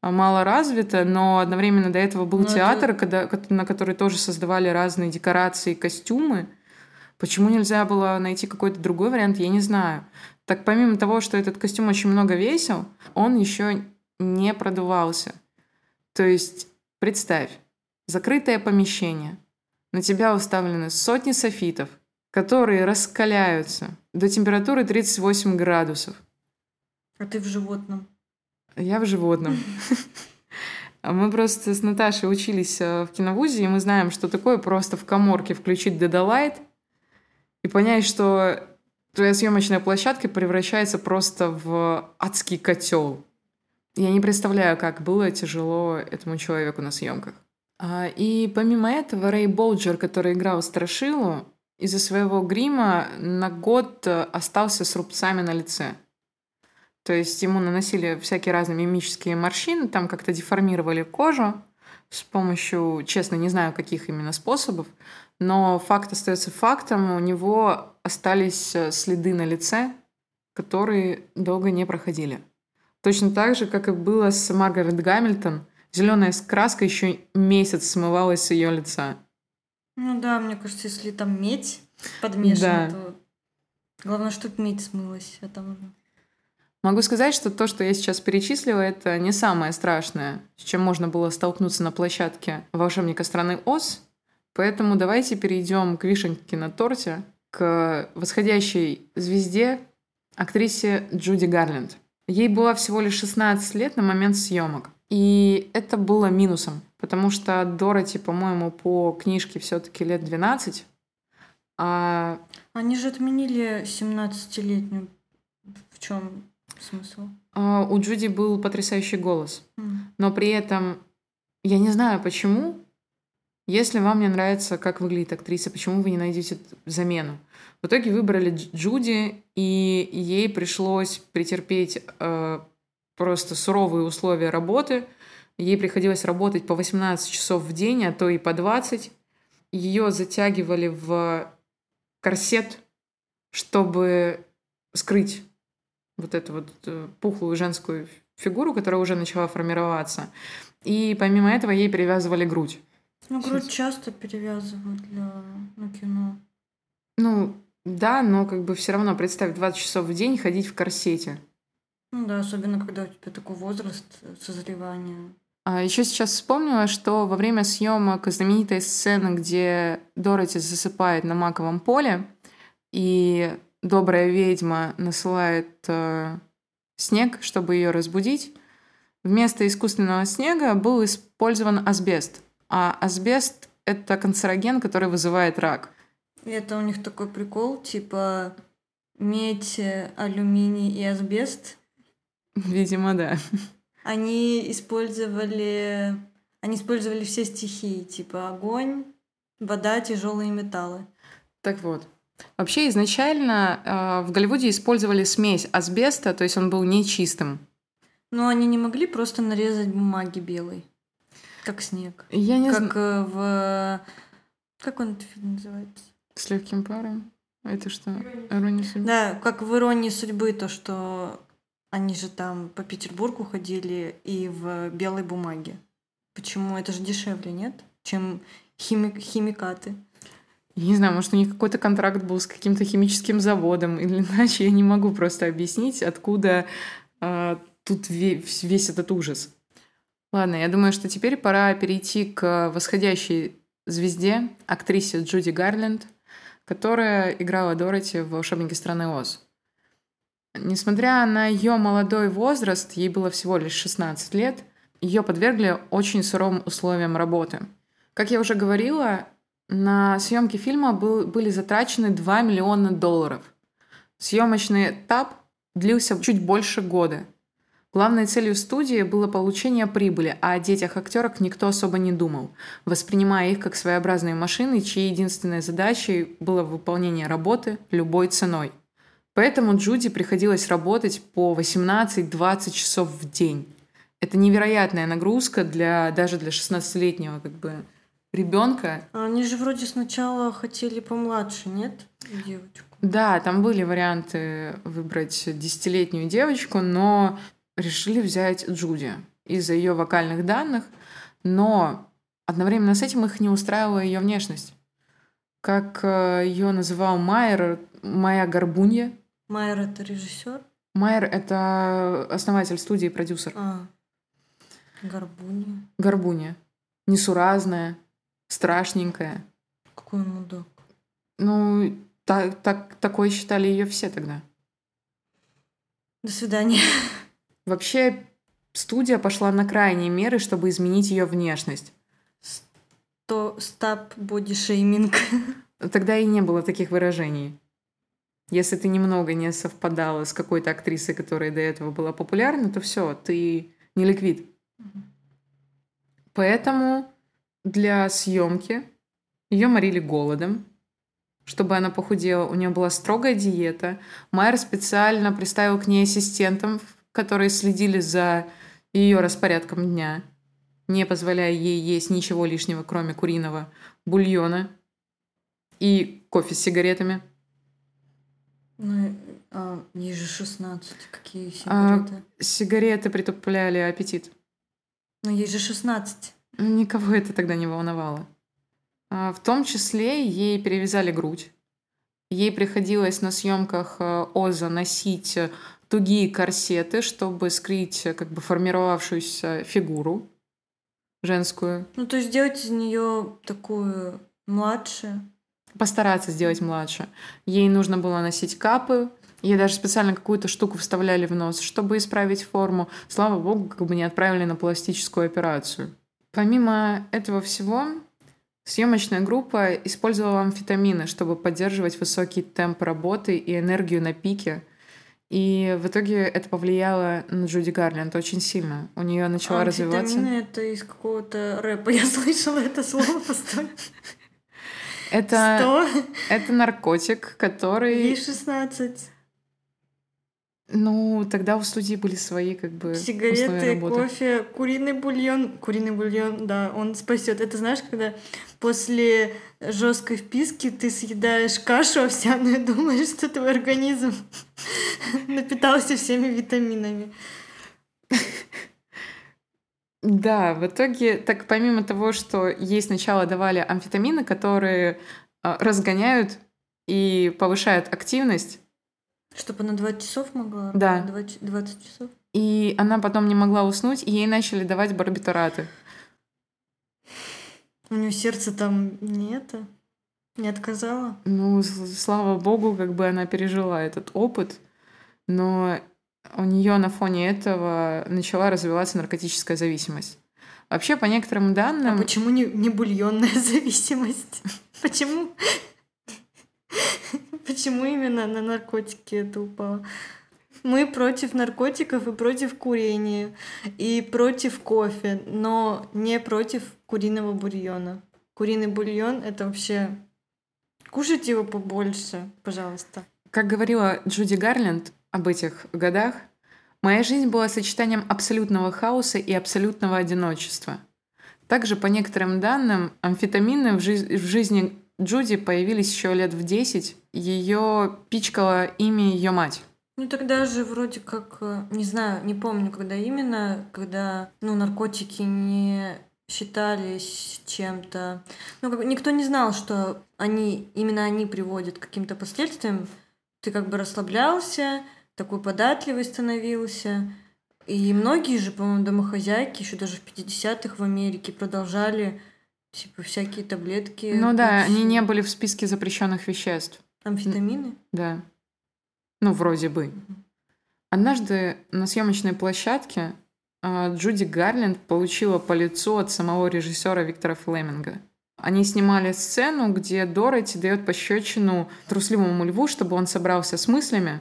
Speaker 2: мало развито, но одновременно до этого был ну, театр, когда, на который тоже создавали разные декорации, костюмы. Почему нельзя было найти какой-то другой вариант, я не знаю. Так помимо того, что этот костюм очень много весил, он еще не продувался. То есть, представь, закрытое помещение, на тебя уставлены сотни софитов, которые раскаляются до температуры 38 градусов.
Speaker 1: А ты в животном?
Speaker 2: Я в животном. Мы просто с Наташей учились э, в киновузе, и мы знаем, что такое просто в коморке включить Дедалайт и понять, что твоя съемочная площадка превращается просто в адский котел. Я не представляю, как было тяжело этому человеку на съемках. А, и помимо этого, Рэй Болджер, который играл Страшилу, из-за своего грима на год э, остался с рубцами на лице. То есть ему наносили всякие разные мимические морщины, там как-то деформировали кожу с помощью, честно, не знаю, каких именно способов, но факт остается фактом, у него остались э, следы на лице, которые долго не проходили. Точно так же, как и было с Маргарет Гамильтон, зеленая краска еще месяц смывалась с ее лица.
Speaker 1: Ну да, мне кажется, если там медь подмешана, да. то главное, чтобы медь смылась. Это можно.
Speaker 2: Могу сказать, что то, что я сейчас перечислила, это не самое страшное, с чем можно было столкнуться на площадке «Волшебника страны Оз». Поэтому давайте перейдем к вишенке на торте, к восходящей звезде, актрисе Джуди Гарленд. Ей было всего лишь 16 лет на момент съемок. И это было минусом, потому что Дороти, по-моему, по книжке все-таки лет 12. А...
Speaker 1: Они же отменили 17-летнюю. В чем смысл?
Speaker 2: А, у Джуди был потрясающий голос. Mm. Но при этом я не знаю почему. Если вам не нравится, как выглядит актриса, почему вы не найдете замену? В итоге выбрали Джуди, и ей пришлось претерпеть э, просто суровые условия работы. Ей приходилось работать по 18 часов в день, а то и по 20. Ее затягивали в корсет, чтобы скрыть вот эту вот э, пухлую женскую фигуру, которая уже начала формироваться. И помимо этого ей перевязывали грудь.
Speaker 1: Ну, грудь часто перевязывают для ну, кино.
Speaker 2: Ну, да, но как бы все равно представь 20 часов в день ходить в корсете.
Speaker 1: Ну да, особенно когда у тебя такой возраст э, созревания.
Speaker 2: А еще сейчас вспомнила, что во время съемок знаменитой сцены, где Дороти засыпает на маковом поле, и добрая ведьма насылает э, снег, чтобы ее разбудить, вместо искусственного снега был использован асбест. А асбест — это канцероген, который вызывает рак.
Speaker 1: И это у них такой прикол, типа медь, э, алюминий и асбест
Speaker 2: Видимо, да.
Speaker 1: Они использовали, они использовали все стихии, типа огонь, вода, тяжелые металлы.
Speaker 2: Так вот. Вообще изначально э, в Голливуде использовали смесь асбеста, то есть он был нечистым.
Speaker 1: Но они не могли просто нарезать бумаги белой, как снег.
Speaker 2: Я не
Speaker 1: знаю. Как э, в... Как он этот фильм называется?
Speaker 2: С легким паром? Это что? Ирония
Speaker 1: судьбы? Да, как в «Иронии судьбы», то, что они же там по Петербургу ходили и в белой бумаге. Почему? Это же дешевле, нет? Чем хими... химикаты.
Speaker 2: Не знаю, может, у них какой-то контракт был с каким-то химическим заводом, или иначе я не могу просто объяснить, откуда э, тут весь, весь этот ужас. Ладно, я думаю, что теперь пора перейти к восходящей звезде, актрисе Джуди Гарленд, которая играла Дороти в «Волшебнике страны Оз». Несмотря на ее молодой возраст, ей было всего лишь 16 лет, ее подвергли очень суровым условиям работы. Как я уже говорила, на съемки фильма был, были затрачены 2 миллиона долларов. Съемочный этап длился чуть больше года. Главной целью студии было получение прибыли, а о детях актерок никто особо не думал, воспринимая их как своеобразные машины, чьей единственной задачей было выполнение работы любой ценой – Поэтому Джуди приходилось работать по 18-20 часов в день. Это невероятная нагрузка для даже для 16-летнего как бы ребенка.
Speaker 1: А они же вроде сначала хотели помладше, нет, девочку?
Speaker 2: Да, там были варианты выбрать десятилетнюю девочку, но решили взять Джуди. из-за ее вокальных данных, но одновременно с этим их не устраивала ее внешность. Как э, ее называл Майер, моя горбунья.
Speaker 1: Майер это режиссер?
Speaker 2: Майер это основатель студии и продюсер.
Speaker 1: А. Горбунья.
Speaker 2: Горбунья. Несуразная, страшненькая.
Speaker 1: Какой мудак.
Speaker 2: Ну, так, так, такой считали ее все тогда.
Speaker 1: До свидания.
Speaker 2: Вообще, студия пошла на крайние меры, чтобы изменить ее внешность.
Speaker 1: То стап бодишейминг.
Speaker 2: Тогда и не было таких выражений. Если ты немного не совпадала с какой-то актрисой, которая до этого была популярна, то все, ты не ликвид. Поэтому для съемки ее морили голодом, чтобы она похудела. У нее была строгая диета. Майер специально приставил к ней ассистентов, которые следили за ее распорядком дня, не позволяя ей есть ничего лишнего, кроме куриного бульона и кофе с сигаретами.
Speaker 1: Ну, а, ей же 16. Какие сигареты?
Speaker 2: А, сигареты притупляли аппетит.
Speaker 1: Но ей же 16.
Speaker 2: Никого это тогда не волновало. А, в том числе ей перевязали грудь. Ей приходилось на съемках э, Оза носить тугие корсеты, чтобы скрыть э, как бы формировавшуюся фигуру женскую.
Speaker 1: Ну, то есть сделать из нее такую младше.
Speaker 2: Постараться сделать младше. Ей нужно было носить капы, Ей даже специально какую-то штуку вставляли в нос, чтобы исправить форму. Слава богу, как бы не отправили на пластическую операцию. Помимо этого всего, съемочная группа использовала амфетамины, чтобы поддерживать высокий темп работы и энергию на пике. И в итоге это повлияло на Джуди Гарленд очень сильно. У нее начала
Speaker 1: Амфетамины
Speaker 2: развиваться...
Speaker 1: это из какого-то рэпа. Я слышала это слово постоянно.
Speaker 2: Это, Что? это наркотик, который...
Speaker 1: Ей 16.
Speaker 2: Ну, тогда у студии были свои, как бы,
Speaker 1: Сигареты, кофе, куриный бульон. Куриный бульон, да, он спасет. Это знаешь, когда после жесткой вписки ты съедаешь кашу овсяную и думаешь, что твой организм напитался всеми витаминами.
Speaker 2: Да, в итоге, так помимо того, что ей сначала давали амфетамины, которые а, разгоняют и повышают активность,
Speaker 1: чтобы она 20 часов могла?
Speaker 2: Да.
Speaker 1: 20, 20 часов?
Speaker 2: И она потом не могла уснуть, и ей начали давать барбитураты.
Speaker 1: У нее сердце там не это, не отказало?
Speaker 2: Ну, слава богу, как бы она пережила этот опыт, но у нее на фоне этого начала развиваться наркотическая зависимость. Вообще, по некоторым данным...
Speaker 1: А почему не, не бульонная зависимость? Почему Почему именно на наркотики это упало? Мы против наркотиков и против курения, и против кофе, но не против куриного бульона. Куриный бульон — это вообще... Кушайте его побольше, пожалуйста.
Speaker 2: Как говорила Джуди Гарленд об этих годах, моя жизнь была сочетанием абсолютного хаоса и абсолютного одиночества. Также, по некоторым данным, амфетамины в, жи- в жизни Джуди появились еще лет в 10. Ее пичкала имя ее мать.
Speaker 1: Ну тогда же вроде как, э, не знаю, не помню, когда именно, когда, ну, наркотики не считались чем-то... Ну, как, никто не знал, что они, именно они приводят к каким-то последствиям. Ты как бы расслаблялся, такой податливый становился. И многие же, по-моему, домохозяйки еще даже в 50-х в Америке продолжали Типа всякие таблетки.
Speaker 2: Ну да, они не были в списке запрещенных веществ.
Speaker 1: Амфетамины?
Speaker 2: Да. Ну, вроде бы. Однажды на съемочной площадке а, Джуди Гарленд получила по лицу от самого режиссера Виктора Флеминга. Они снимали сцену, где Дороти дает пощечину трусливому льву, чтобы он собрался с мыслями.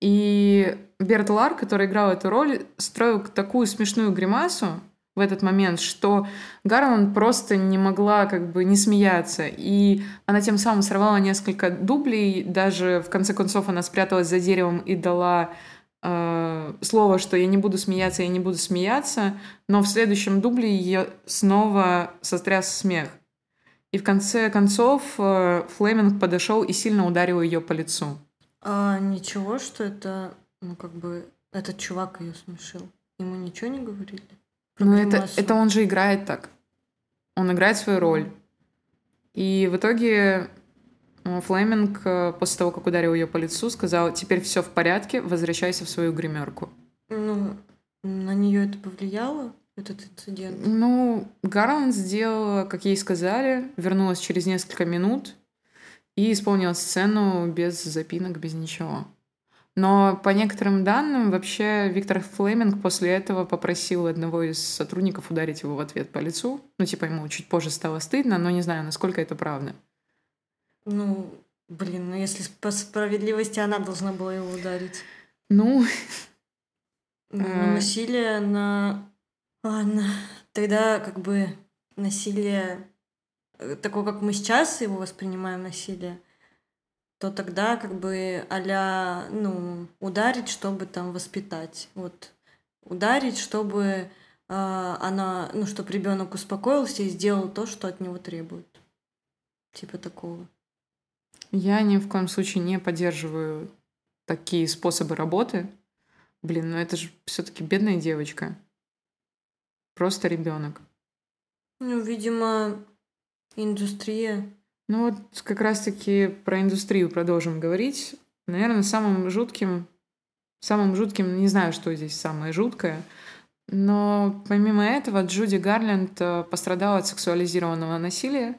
Speaker 2: И Берт Лар, который играл эту роль, строил такую смешную гримасу, в этот момент, что Гарланд просто не могла как бы не смеяться. И она тем самым сорвала несколько дублей. Даже в конце концов она спряталась за деревом и дала э, слово, что я не буду смеяться, я не буду смеяться. Но в следующем дубле ее снова сотряс смех. И в конце концов э, Флеминг подошел и сильно ударил ее по лицу.
Speaker 1: А ничего, что это, ну как бы, этот чувак ее смешил? Ему ничего не говорили?
Speaker 2: Ну, это, это он же играет так. Он играет свою роль. И в итоге э, Флеминг э, после того, как ударил ее по лицу, сказал, теперь все в порядке, возвращайся в свою гримерку.
Speaker 1: Ну, на нее это повлияло, этот инцидент?
Speaker 2: Ну, Гарланд сделала, как ей сказали, вернулась через несколько минут и исполнила сцену без запинок, без ничего. Но по некоторым данным, вообще Виктор Флеминг после этого попросил одного из сотрудников ударить его в ответ по лицу. Ну, типа, ему чуть позже стало стыдно, но не знаю, насколько это правда.
Speaker 1: Ну, блин, ну если по справедливости она должна была его ударить.
Speaker 2: Ну...
Speaker 1: ну э, насилие на... Ладно, тогда как бы насилие, э, такое, как мы сейчас его воспринимаем насилие, то тогда как бы а ну, ударить, чтобы там воспитать. Вот ударить, чтобы э, она, ну, чтобы ребенок успокоился и сделал то, что от него требуют. Типа такого.
Speaker 2: Я ни в коем случае не поддерживаю такие способы работы. Блин, ну это же все-таки бедная девочка. Просто ребенок.
Speaker 1: Ну, видимо, индустрия
Speaker 2: ну вот как раз-таки про индустрию продолжим говорить. Наверное, самым жутким, самым жутким, не знаю, что здесь самое жуткое, но помимо этого Джуди Гарленд э, пострадала от сексуализированного насилия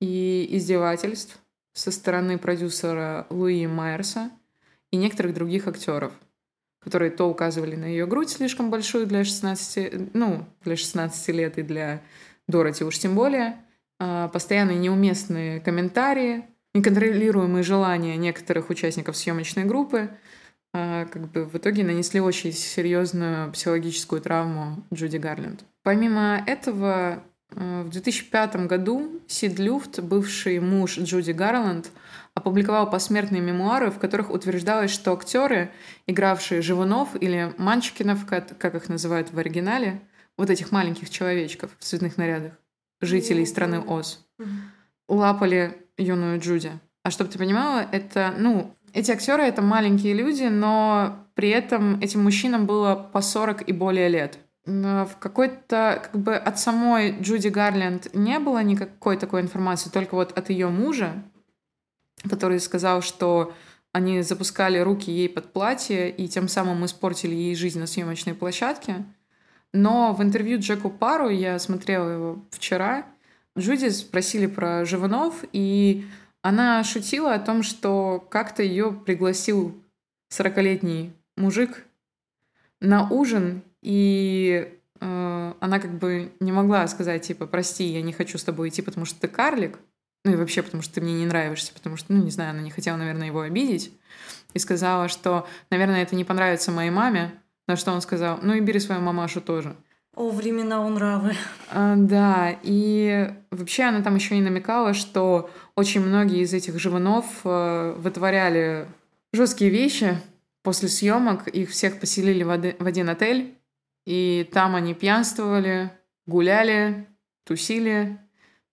Speaker 2: и издевательств со стороны продюсера Луи Майерса и некоторых других актеров, которые то указывали на ее грудь слишком большую для 16, ну, для 16 лет и для Дороти уж тем более – постоянные неуместные комментарии, неконтролируемые желания некоторых участников съемочной группы а, как бы в итоге нанесли очень серьезную психологическую травму Джуди Гарленд. Помимо этого, а, в 2005 году Сид Люфт, бывший муж Джуди Гарланд, опубликовал посмертные мемуары, в которых утверждалось, что актеры, игравшие Живунов или Манчкинов, как их называют в оригинале, вот этих маленьких человечков в цветных нарядах, жителей страны Оз. Лапали юную Джуди. А чтобы ты понимала, это, ну, эти актеры это маленькие люди, но при этом этим мужчинам было по 40 и более лет. В какой-то, как бы от самой Джуди Гарленд не было никакой такой информации, только вот от ее мужа, который сказал, что они запускали руки ей под платье и тем самым испортили ей жизнь на съемочной площадке. Но в интервью Джеку Пару, я смотрела его вчера, Джуди спросили про Живанов, и она шутила о том, что как-то ее пригласил 40-летний мужик на ужин, и э, она как бы не могла сказать, типа, прости, я не хочу с тобой идти, потому что ты карлик, ну и вообще, потому что ты мне не нравишься, потому что, ну, не знаю, она не хотела, наверное, его обидеть, и сказала, что, наверное, это не понравится моей маме, на что он сказал, ну и бери свою мамашу тоже.
Speaker 1: О, времена унравы.
Speaker 2: А, да, и вообще она там еще и намекала, что очень многие из этих живунов э, вытворяли жесткие вещи после съемок. Их всех поселили в один отель, и там они пьянствовали, гуляли, тусили.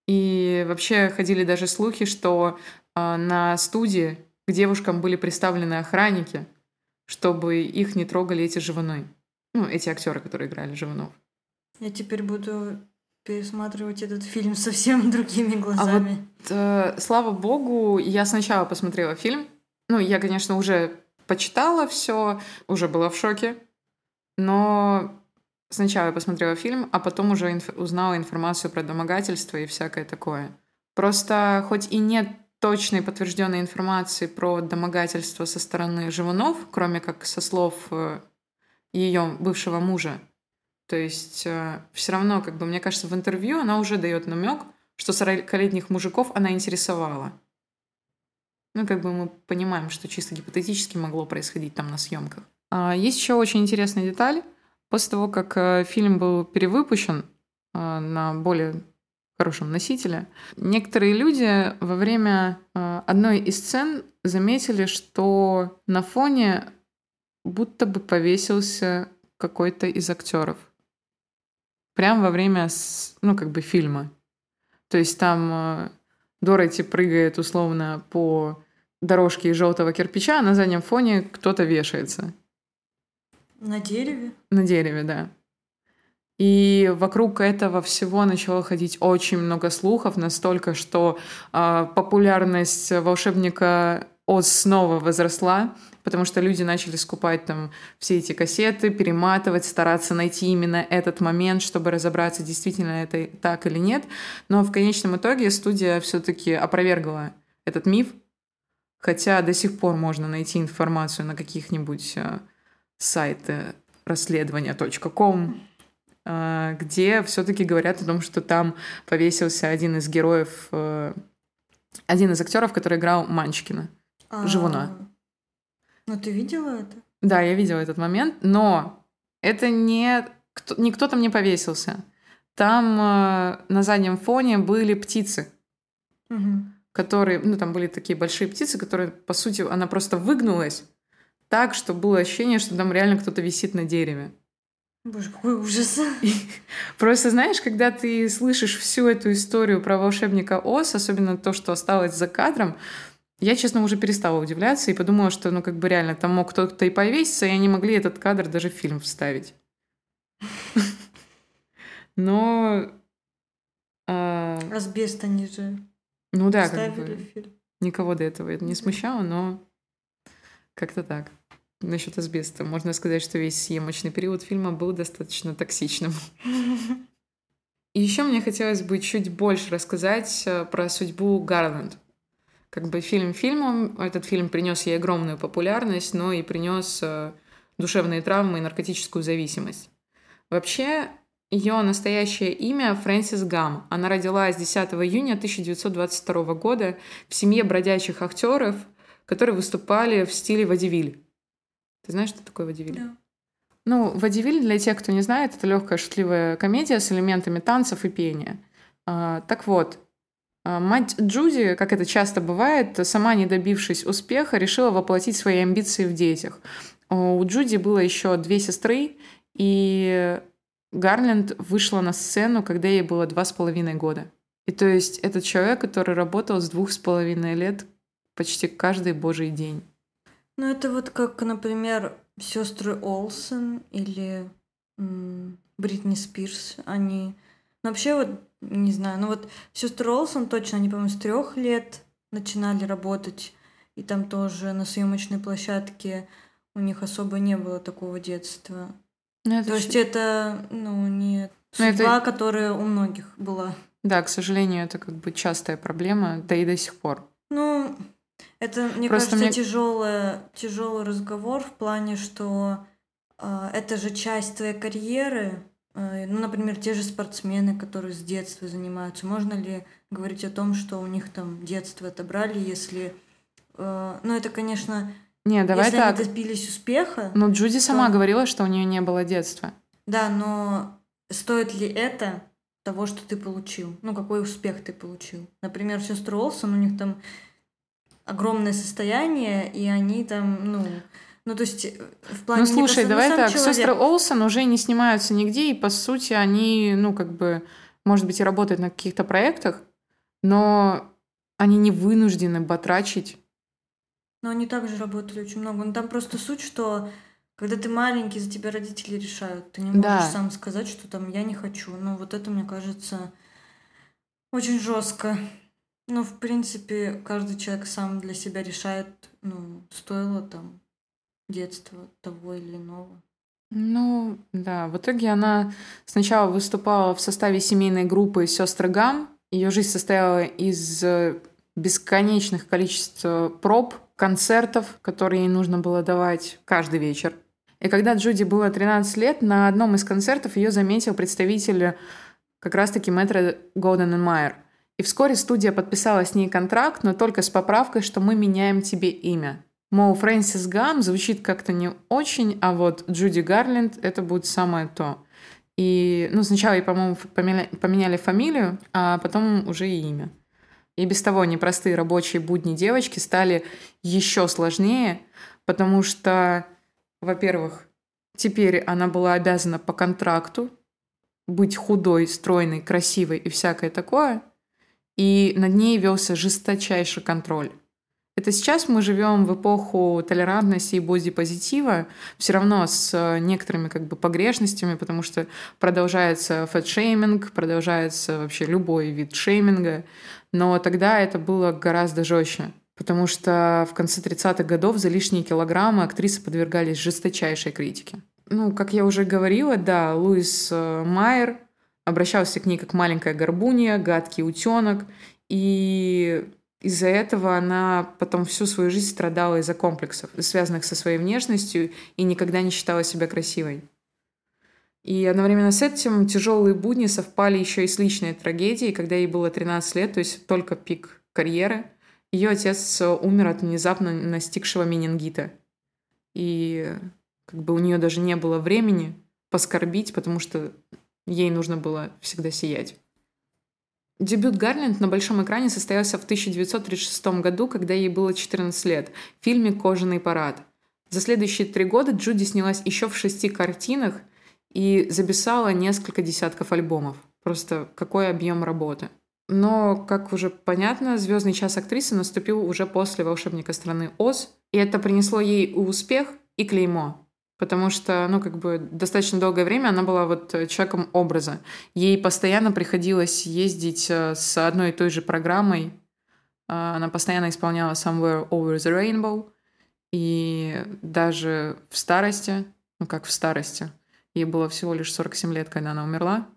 Speaker 2: И вообще ходили даже слухи, что э, на студии к девушкам были представлены охранники, чтобы их не трогали эти живуны. Ну, эти актеры, которые играли живунов.
Speaker 1: Я теперь буду пересматривать этот фильм совсем другими глазами.
Speaker 2: А вот, э, слава богу, я сначала посмотрела фильм. Ну, я, конечно, уже почитала все, уже была в шоке. Но сначала я посмотрела фильм, а потом уже инф- узнала информацию про домогательство и всякое такое. Просто хоть и нет точной подтвержденной информации про домогательство со стороны Живунов, кроме как со слов э, ее бывшего мужа. То есть э, все равно, как бы, мне кажется, в интервью она уже дает намек, что 40-летних мужиков она интересовала. Ну, как бы мы понимаем, что чисто гипотетически могло происходить там на съемках. А есть еще очень интересная деталь. После того, как э, фильм был перевыпущен на более хорошем носителе. Некоторые люди во время э, одной из сцен заметили, что на фоне будто бы повесился какой-то из актеров. Прямо во время, ну, как бы фильма. То есть там э, Дороти прыгает условно по дорожке из желтого кирпича, а на заднем фоне кто-то вешается.
Speaker 1: На дереве?
Speaker 2: На дереве, да. И вокруг этого всего начало ходить очень много слухов, настолько, что э, популярность волшебника Оз снова возросла, потому что люди начали скупать там все эти кассеты, перематывать, стараться найти именно этот момент, чтобы разобраться, действительно это так или нет. Но в конечном итоге студия все-таки опровергла этот миф, хотя до сих пор можно найти информацию на каких-нибудь э, сайтах расследования.ком, где все-таки говорят о том, что там повесился один из героев, э, один из актеров, который играл Манчкина, а Живуна.
Speaker 1: Ну, ты видела это?
Speaker 2: Да, я видела этот момент, но это не... Никто там не повесился. Там э, на заднем фоне были птицы, угу. которые... Ну, там были такие большие птицы, которые, по сути, она просто выгнулась так, что было ощущение, что там реально кто-то висит на дереве.
Speaker 1: Боже, какой ужас.
Speaker 2: просто знаешь, когда ты слышишь всю эту историю про волшебника Оз, особенно то, что осталось за кадром, я, честно, уже перестала удивляться и подумала, что, ну, как бы реально, там мог кто-то и повеситься, и они могли этот кадр даже в фильм вставить. Но...
Speaker 1: А... Асбест они же
Speaker 2: Ну да, как бы... Никого до этого это не смущало, но как-то так. Насчет асбеста. Можно сказать, что весь съемочный период фильма был достаточно токсичным. И еще мне хотелось бы чуть больше рассказать э, про судьбу Гарленд. Как бы фильм фильмом, этот фильм принес ей огромную популярность, но и принес э, душевные травмы и наркотическую зависимость. Вообще, ее настоящее имя Фрэнсис Гам. Она родилась 10 июня 1922 года в семье бродячих актеров, которые выступали в стиле водевиль. Ты знаешь, что такое водевиль?
Speaker 1: Да.
Speaker 2: Ну, водевиль, для тех, кто не знает, это легкая шутливая комедия с элементами танцев и пения. А, так вот, а, мать Джуди, как это часто бывает, сама не добившись успеха, решила воплотить свои амбиции в детях. У Джуди было еще две сестры, и Гарленд вышла на сцену, когда ей было два с половиной года. И то есть это человек, который работал с двух с половиной лет почти каждый божий день.
Speaker 1: Ну, это вот как, например, сестры Олсен или м- Бритни Спирс. Они ну, вообще вот не знаю, ну вот сестры Олсон точно, они, по-моему, с трех лет начинали работать, и там тоже на съемочной площадке у них особо не было такого детства. Ну, это То есть это, ну, не ну, судьба, это... которая у многих была.
Speaker 2: Да, к сожалению, это как бы частая проблема, да и до сих пор.
Speaker 1: Ну, это, мне Просто кажется, мне... тяжелый, тяжелый разговор в плане, что э, это же часть твоей карьеры, Э, ну, например, те же спортсмены, которые с детства занимаются, можно ли говорить о том, что у них там детство отобрали, если... Э, ну, это, конечно...
Speaker 2: Не, давай
Speaker 1: если
Speaker 2: так.
Speaker 1: они добились успеха...
Speaker 2: Но Джуди то... сама говорила, что у нее не было детства.
Speaker 1: Да, но стоит ли это того, что ты получил? Ну, какой успех ты получил? Например, сестру Олсон, у них там огромное состояние, и они там, ну, ну, то есть, э, в плане...
Speaker 2: Ну, слушай, давай ну, так, человек... сестры Олсен уже не снимаются нигде, и, по сути, они, ну, как бы, может быть, и работают на каких-то проектах, но они не вынуждены батрачить.
Speaker 1: Но они также работали очень много. Но там просто суть, что когда ты маленький, за тебя родители решают. Ты не можешь да. сам сказать, что там я не хочу. Ну, вот это, мне кажется, очень жестко. Ну, в принципе, каждый человек сам для себя решает, ну, стоило там детства того или иного.
Speaker 2: Ну, да, в итоге она сначала выступала в составе семейной группы «Сестры Гам». Ее жизнь состояла из э, бесконечных количеств э, проб, концертов, которые ей нужно было давать каждый вечер. И когда Джуди было 13 лет, на одном из концертов ее заметил представитель как раз-таки мэтра Голден Майер. И вскоре студия подписала с ней контракт, но только с поправкой, что мы меняем тебе имя. Мол, Фрэнсис Гам звучит как-то не очень, а вот Джуди Гарленд — это будет самое то. И, ну, сначала ей, по-моему, поменяли фамилию, а потом уже и имя. И без того непростые рабочие будни девочки стали еще сложнее, потому что, во-первых, теперь она была обязана по контракту быть худой, стройной, красивой и всякое такое, и над ней велся жесточайший контроль. Это сейчас мы живем в эпоху толерантности и бодипозитива, все равно с некоторыми как бы погрешностями, потому что продолжается фэтшейминг, продолжается вообще любой вид шейминга, но тогда это было гораздо жестче. Потому что в конце 30-х годов за лишние килограммы актрисы подвергались жесточайшей критике. Ну, как я уже говорила, да, Луис э, Майер обращался к ней как маленькая горбунья, гадкий утенок, и из-за этого она потом всю свою жизнь страдала из-за комплексов, связанных со своей внешностью, и никогда не считала себя красивой. И одновременно с этим тяжелые будни совпали еще и с личной трагедией, когда ей было 13 лет, то есть только пик карьеры. Ее отец умер от внезапно настигшего менингита. И как бы у нее даже не было времени поскорбить, потому что ей нужно было всегда сиять. Дебют Гарленд на большом экране состоялся в 1936 году, когда ей было 14 лет, в фильме «Кожаный парад». За следующие три года Джуди снялась еще в шести картинах и записала несколько десятков альбомов. Просто какой объем работы. Но, как уже понятно, звездный час актрисы наступил уже после «Волшебника страны Оз», и это принесло ей успех и клеймо потому что, ну, как бы достаточно долгое время она была вот э, человеком образа. Ей постоянно приходилось ездить э, с одной и той же программой. А, она постоянно исполняла Somewhere Over the Rainbow. И даже в старости, ну, как в старости, ей было всего лишь 47 лет, когда она умерла,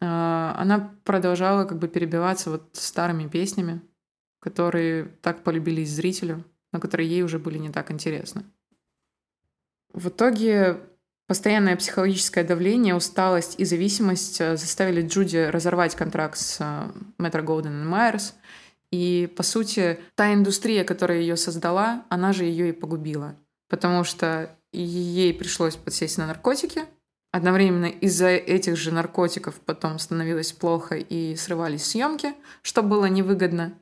Speaker 2: она продолжала как бы перебиваться вот старыми песнями, которые так полюбились зрителю, но которые ей уже были не так интересны. В итоге постоянное психологическое давление, усталость и зависимость э, заставили Джуди разорвать контракт с Metro Golden Myers. И, по сути, та индустрия, которая ее создала, она же ее и погубила. Потому что ей пришлось подсесть на наркотики. Одновременно из-за этих же наркотиков потом становилось плохо и срывались съемки, что было невыгодно.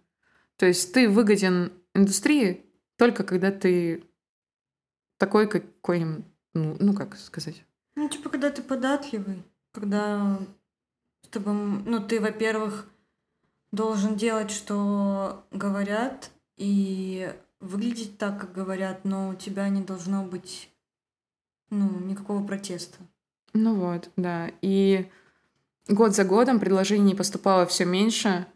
Speaker 2: То есть ты выгоден индустрии только когда ты такой, какой, ну, ну как сказать?
Speaker 1: Ну, типа, когда ты податливый, когда с тобой, ну, ты, во-первых, должен делать, что говорят, и выглядеть так, как говорят, но у тебя не должно быть, ну, никакого протеста.
Speaker 2: Ну вот, да. И год за годом предложений поступало все меньше.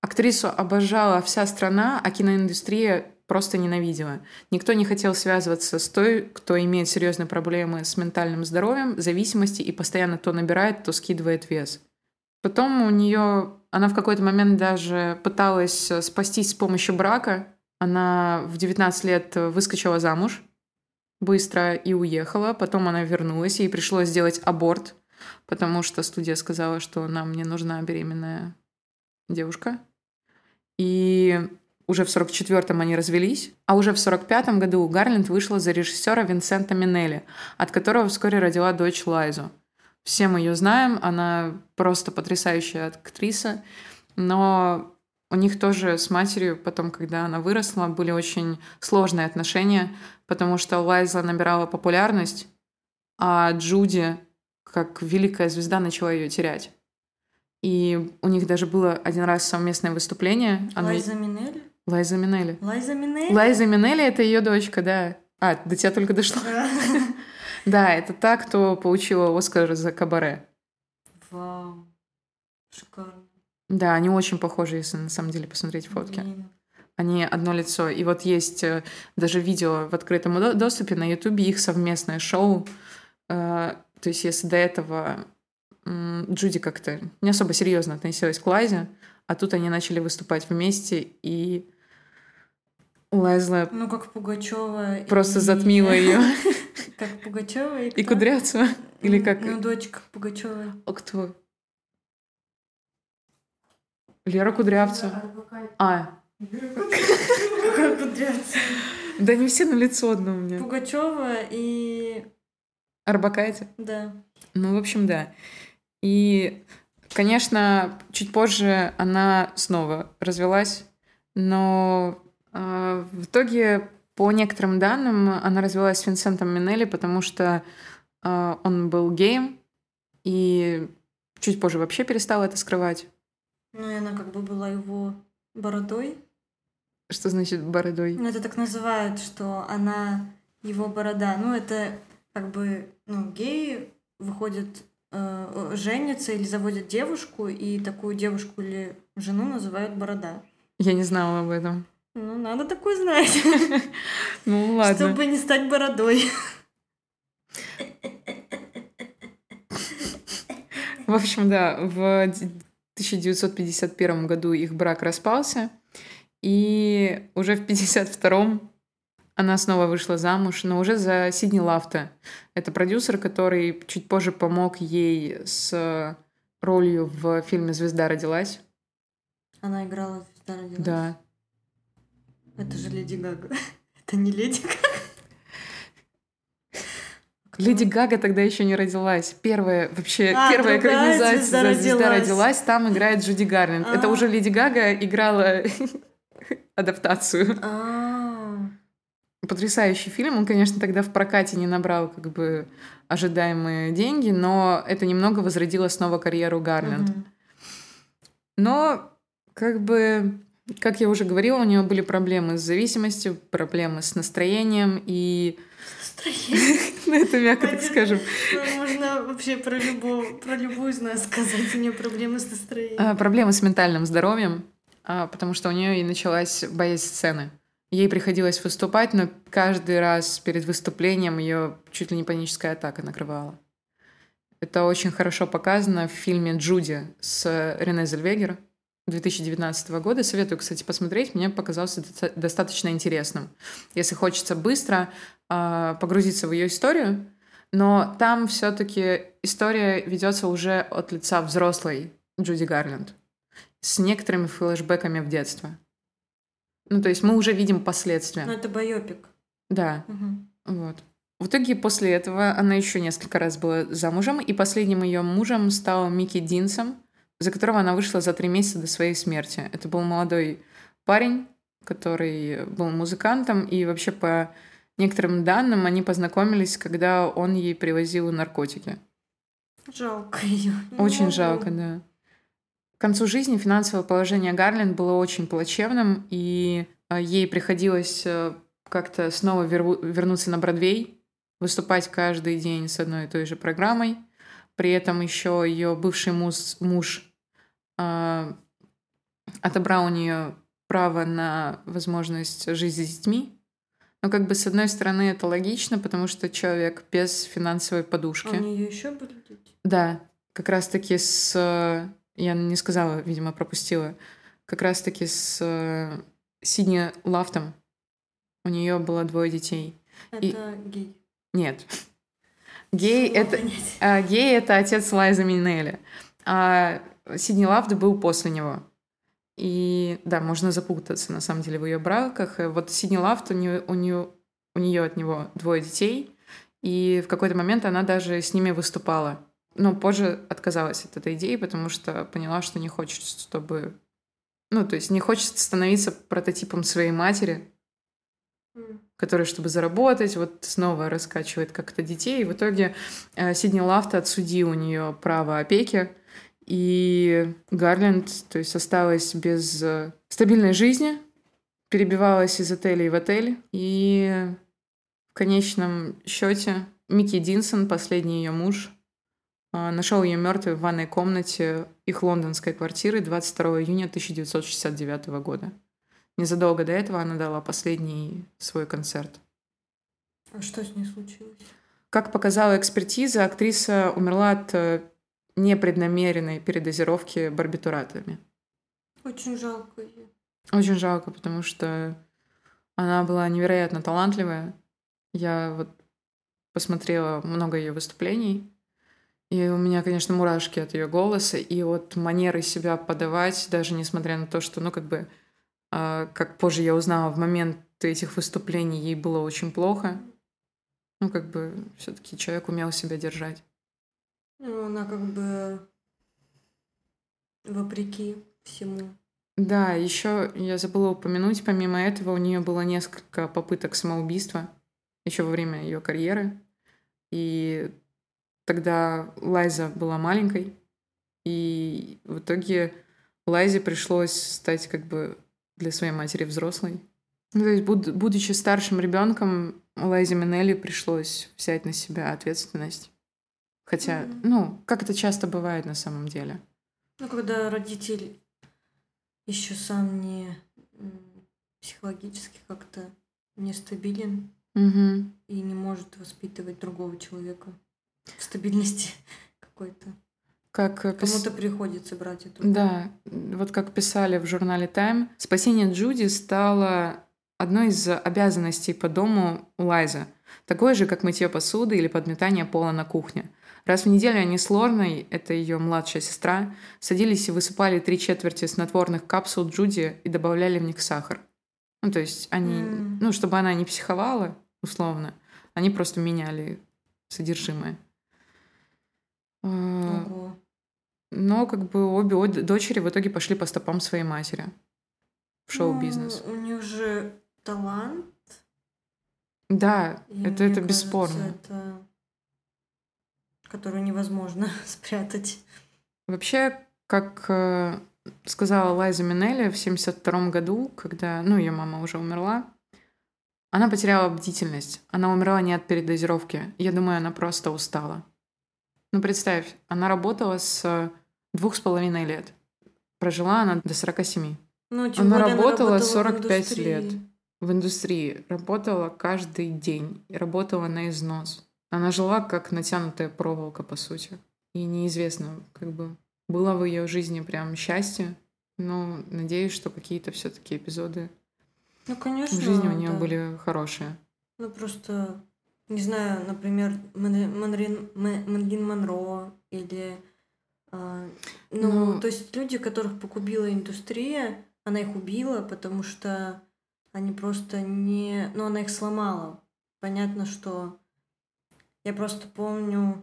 Speaker 2: Актрису обожала вся страна, а киноиндустрия просто ненавидела. Никто не хотел связываться с той, кто имеет серьезные проблемы с ментальным здоровьем, зависимости и постоянно то набирает, то скидывает вес. Потом у нее, она в какой-то момент даже пыталась спастись с помощью брака. Она в 19 лет выскочила замуж быстро и уехала. Потом она вернулась, ей пришлось сделать аборт, потому что студия сказала, что нам не нужна беременная девушка. И уже в 44-м они развелись, а уже в 45-м году Гарленд вышла за режиссера Винсента Минелли, от которого вскоре родила дочь Лайзу. Все мы ее знаем, она просто потрясающая актриса, но у них тоже с матерью потом, когда она выросла, были очень сложные отношения, потому что Лайза набирала популярность, а Джуди, как великая звезда, начала ее терять. И у них даже было один раз совместное выступление.
Speaker 1: Лайза она...
Speaker 2: Лайза Минелли.
Speaker 1: Лайза Минелли?
Speaker 2: Лайза Минелли — это ее дочка, да. А, до тебя только дошло. Да, это та, кто получила Оскар за кабаре.
Speaker 1: Вау, шикарно.
Speaker 2: Да, они очень похожи, если на самом деле посмотреть фотки. Они одно лицо. И вот есть э, даже видео в открытом доступе на Ютубе, их совместное шоу. Э, то есть если до этого Джуди как-то не особо серьезно относилась к Лайзе, а тут они начали выступать вместе, и Лайзла...
Speaker 1: Ну, как Пугачева.
Speaker 2: Просто и... затмила ее.
Speaker 1: Как Пугачева и,
Speaker 2: и Кудрявцева. Или как...
Speaker 1: Ну, дочка Пугачева.
Speaker 2: А кто? Лера Кудрявцева. А.
Speaker 1: Какая Кудрявцева?
Speaker 2: Да не все на лицо одно у меня.
Speaker 1: Пугачева и...
Speaker 2: Арбакайте?
Speaker 1: Да.
Speaker 2: Ну, в общем, да. И, конечно, чуть позже она снова развелась, но в итоге, по некоторым данным, она развелась с Винсентом Минелли, потому что а, он был геем, и чуть позже вообще перестала это скрывать.
Speaker 1: Ну и она как бы была его бородой.
Speaker 2: Что значит бородой?
Speaker 1: Ну, это так называют, что она его борода. Ну, это как бы, ну, геи выходят, э, женятся или заводят девушку, и такую девушку или жену называют борода.
Speaker 2: Я не знала об этом.
Speaker 1: Ну, надо такое знать.
Speaker 2: Ну, ладно.
Speaker 1: Чтобы не стать бородой.
Speaker 2: В общем, да, в 1951 году их брак распался, и уже в 1952 она снова вышла замуж, но уже за Сидни Лафта. Это продюсер, который чуть позже помог ей с ролью в фильме «Звезда родилась».
Speaker 1: Она играла в «Звезда родилась»?
Speaker 2: Да.
Speaker 1: Это же Леди Гага. Это не Леди Гага.
Speaker 2: Леди Гага тогда еще не родилась. Первая вообще а, первая экранизация звезда, родилась. звезда родилась. Там играет Джуди Гарленд. А. Это уже Леди Гага играла адаптацию. А. Потрясающий фильм. Он, конечно, тогда в прокате не набрал как бы ожидаемые деньги, но это немного возродило снова карьеру Гарленд. Но как бы как я уже говорила, у нее были проблемы с зависимостью, проблемы с настроением и настроение. Ну, это мягко так скажем.
Speaker 1: Ну, можно вообще про любую, из нас сказать. У нее проблемы с настроением. А,
Speaker 2: проблемы с ментальным здоровьем, а, потому что у нее и началась боязнь сцены. Ей приходилось выступать, но каждый раз перед выступлением ее чуть ли не паническая атака накрывала. Это очень хорошо показано в фильме «Джуди» с Рене Зельвегер. 2019 года. Советую, кстати, посмотреть. Мне показался достаточно интересным. Если хочется быстро э, погрузиться в ее историю, но там все-таки история ведется уже от лица взрослой Джуди Гарленд с некоторыми флешбеками в детство. Ну, то есть мы уже видим последствия.
Speaker 1: Ну, это байопик.
Speaker 2: Да. Угу. Вот. В итоге после этого она еще несколько раз была замужем, и последним ее мужем стал Микки Динсом, за которого она вышла за три месяца до своей смерти. Это был молодой парень, который был музыкантом, и вообще по некоторым данным они познакомились, когда он ей привозил наркотики.
Speaker 1: Жалко ее.
Speaker 2: Очень жалко, да. К концу жизни финансовое положение Гарлин было очень плачевным, и а, ей приходилось э, как-то снова вернуться на Бродвей, выступать каждый день с одной и той же программой. При этом еще ее бывший муж, муж э, отобрал у нее право на возможность жить с детьми. Но как бы с одной стороны это логично, потому что человек без финансовой подушки. А
Speaker 1: у нее еще были дети?
Speaker 2: Да, как раз таки с... Я не сказала, видимо, пропустила. Как раз таки с э, Сидни Лафтом у нее было двое детей.
Speaker 1: Это И... гей?
Speaker 2: Нет. Гей это, а, гей это отец Лайза Минелли. А Сидни Лавд был после него. И да, можно запутаться на самом деле в ее браках. Вот Сидни Лавд, у нее, у, нее, у нее от него двое детей. И в какой-то момент она даже с ними выступала. Но позже отказалась от этой идеи, потому что поняла, что не хочет, чтобы... Ну, то есть не хочет становиться прототипом своей матери, который, чтобы заработать, вот снова раскачивает как-то детей. И в итоге э, Сидни Лафт отсудил у нее право опеки, и Гарленд, то есть, осталась без э, стабильной жизни, перебивалась из отеля в отель, и в конечном счете Микки Динсон, последний ее муж, э, нашел ее мертвой в ванной комнате их лондонской квартиры 22 июня 1969 года. Незадолго до этого она дала последний свой концерт.
Speaker 1: А что с ней случилось?
Speaker 2: Как показала экспертиза, актриса умерла от э, непреднамеренной передозировки барбитуратами.
Speaker 1: Очень жалко ее.
Speaker 2: Очень жалко, потому что она была невероятно талантливая. Я вот посмотрела много ее выступлений, и у меня, конечно, мурашки от ее голоса и от манеры себя подавать, даже несмотря на то, что, ну, как бы а, как позже я узнала, в момент этих выступлений ей было очень плохо. Ну, как бы, все-таки человек умел себя держать.
Speaker 1: Ну, она как бы вопреки всему.
Speaker 2: Да, еще я забыла упомянуть, помимо этого у нее было несколько попыток самоубийства еще во время ее карьеры. И тогда Лайза была маленькой, и в итоге Лайзе пришлось стать как бы для своей матери взрослой. Ну, то есть, буд- будучи старшим ребенком, Лайзе Минелли пришлось взять на себя ответственность. Хотя, mm-hmm. ну, как это часто бывает на самом деле.
Speaker 1: Ну, когда родитель еще сам не психологически как-то нестабилен
Speaker 2: угу.
Speaker 1: и не может воспитывать другого человека в стабильности какой-то.
Speaker 2: Как
Speaker 1: Кому-то приходится брать
Speaker 2: эту. Да, вот как писали в журнале Time, спасение Джуди стало одной из обязанностей по дому Лайза, такой же, как мытье посуды или подметание пола на кухне. Раз в неделю они с Лорной, это ее младшая сестра, садились и высыпали три четверти снотворных капсул Джуди и добавляли в них сахар. Ну, то есть они, mm. ну, чтобы она не психовала, условно, они просто меняли содержимое. А, Ого. Но как бы обе дочери в итоге пошли по стопам своей матери в шоу-бизнес.
Speaker 1: Ну, у них же талант.
Speaker 2: Да, И это, это кажется, бесспорно.
Speaker 1: Это... Которую невозможно спрятать.
Speaker 2: Вообще, как э, сказала Лайза Минелли в 72 году, когда, ну, ее мама уже умерла, она потеряла бдительность. Она умерла не от передозировки. Я думаю, она просто устала. Ну, представь, она работала с двух с половиной лет. Прожила она до 47. Ну, тем она работала, она работала 45 лет в индустрии. Работала каждый день. Работала на износ. Она жила как натянутая проволока, по сути. И неизвестно, как бы, было в ее жизни прям счастье. Но надеюсь, что какие-то все-таки эпизоды
Speaker 1: ну, конечно,
Speaker 2: в жизни у нее да. были хорошие.
Speaker 1: Ну, просто, не знаю, например, Манрин, Мэнлин Монро или... А, ну, Но... то есть люди, которых погубила индустрия, она их убила, потому что они просто не... Ну, она их сломала. Понятно, что... Я просто помню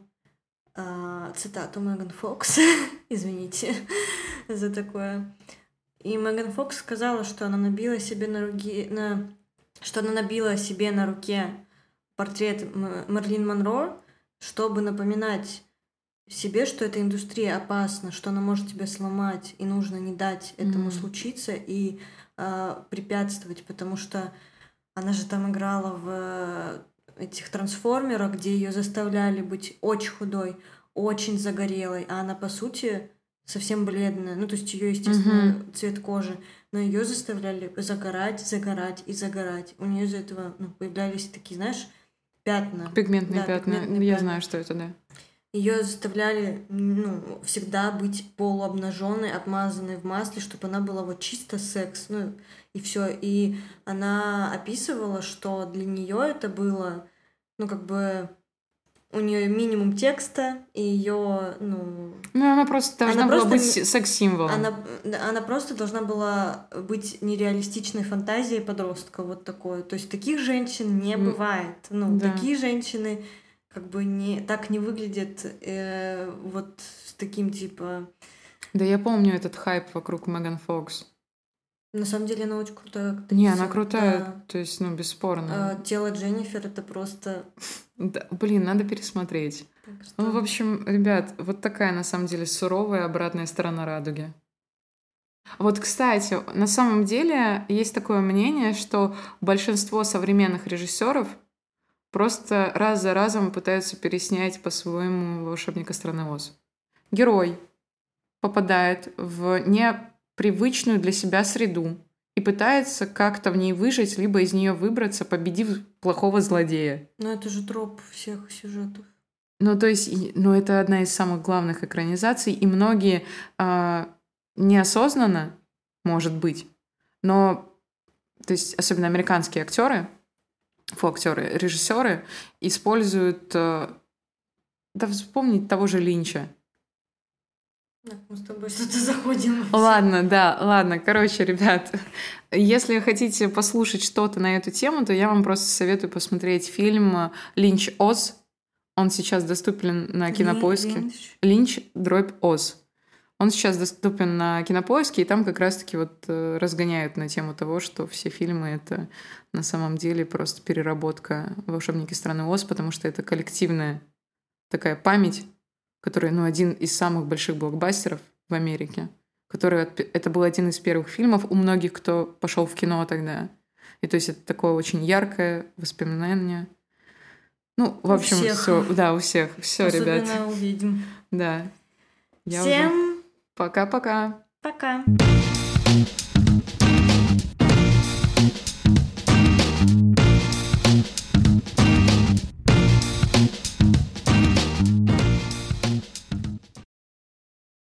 Speaker 1: э, цитату Меган Фокс, извините за такое. И Меган Фокс сказала, что она набила себе на руке, на, что она набила себе на руке портрет Мерлин Монро, чтобы напоминать себе, что эта индустрия опасна, что она может тебя сломать, и нужно не дать этому mm-hmm. случиться и э, препятствовать, потому что она же там играла в этих трансформерах, где ее заставляли быть очень худой, очень загорелой, а она по сути совсем бледная, ну то есть ее естественно угу. цвет кожи, но ее заставляли загорать, загорать и загорать. У нее из-за этого ну, появлялись такие, знаешь, пятна.
Speaker 2: Пигментные да, пятна. Пигментные Я пятна. знаю, что это, да.
Speaker 1: Ее заставляли ну, всегда быть полуобнаженной, обмазанной в масле, чтобы она была вот чисто секс, ну и все. И она описывала, что для нее это было, ну как бы у нее минимум текста, и ее, ну...
Speaker 2: Ну, она просто должна она была просто, быть секс-символом.
Speaker 1: Она, она просто должна была быть нереалистичной фантазией подростка, вот такой. То есть таких женщин не бывает. Ну, да. такие женщины как бы не, так не выглядят э, вот с таким, типа...
Speaker 2: Да я помню этот хайп вокруг Меган Фокс.
Speaker 1: На самом деле она очень крутая
Speaker 2: актриса. Не, она крутая, да. то есть, ну, бесспорно.
Speaker 1: А, тело Дженнифер это просто...
Speaker 2: Да, блин, надо пересмотреть. Что... Ну, в общем, ребят, вот такая на самом деле суровая обратная сторона радуги. Вот, кстати, на самом деле есть такое мнение, что большинство современных режиссеров просто раз за разом пытаются переснять по-своему «Волшебника страны Оз». Герой попадает в не привычную для себя среду и пытается как-то в ней выжить, либо из нее выбраться, победив плохого злодея.
Speaker 1: Ну, это же троп всех сюжетов.
Speaker 2: Ну, то есть, ну, это одна из самых главных экранизаций, и многие э, неосознанно, может быть, но, то есть, особенно американские актеры, фу-актеры, режиссеры используют, э, да вспомнить того же Линча,
Speaker 1: мы с тобой что-то заходим.
Speaker 2: Ладно, да, ладно. Короче, ребят, если хотите послушать что-то на эту тему, то я вам просто советую посмотреть фильм «Линч Оз». Он сейчас доступен на кинопоиске. Линч, Линч дробь Оз. Он сейчас доступен на кинопоиске, и там как раз-таки вот э, разгоняют на тему того, что все фильмы — это на самом деле просто переработка «Волшебники страны Оз», потому что это коллективная такая память который, ну, один из самых больших блокбастеров в Америке, который это был один из первых фильмов у многих, кто пошел в кино тогда. И то есть это такое очень яркое воспоминание. Ну, в общем, все, да, у всех, все, ребят.
Speaker 1: увидим.
Speaker 2: Да.
Speaker 1: Я Всем
Speaker 2: Пока-пока.
Speaker 1: Пока. -пока. Пока.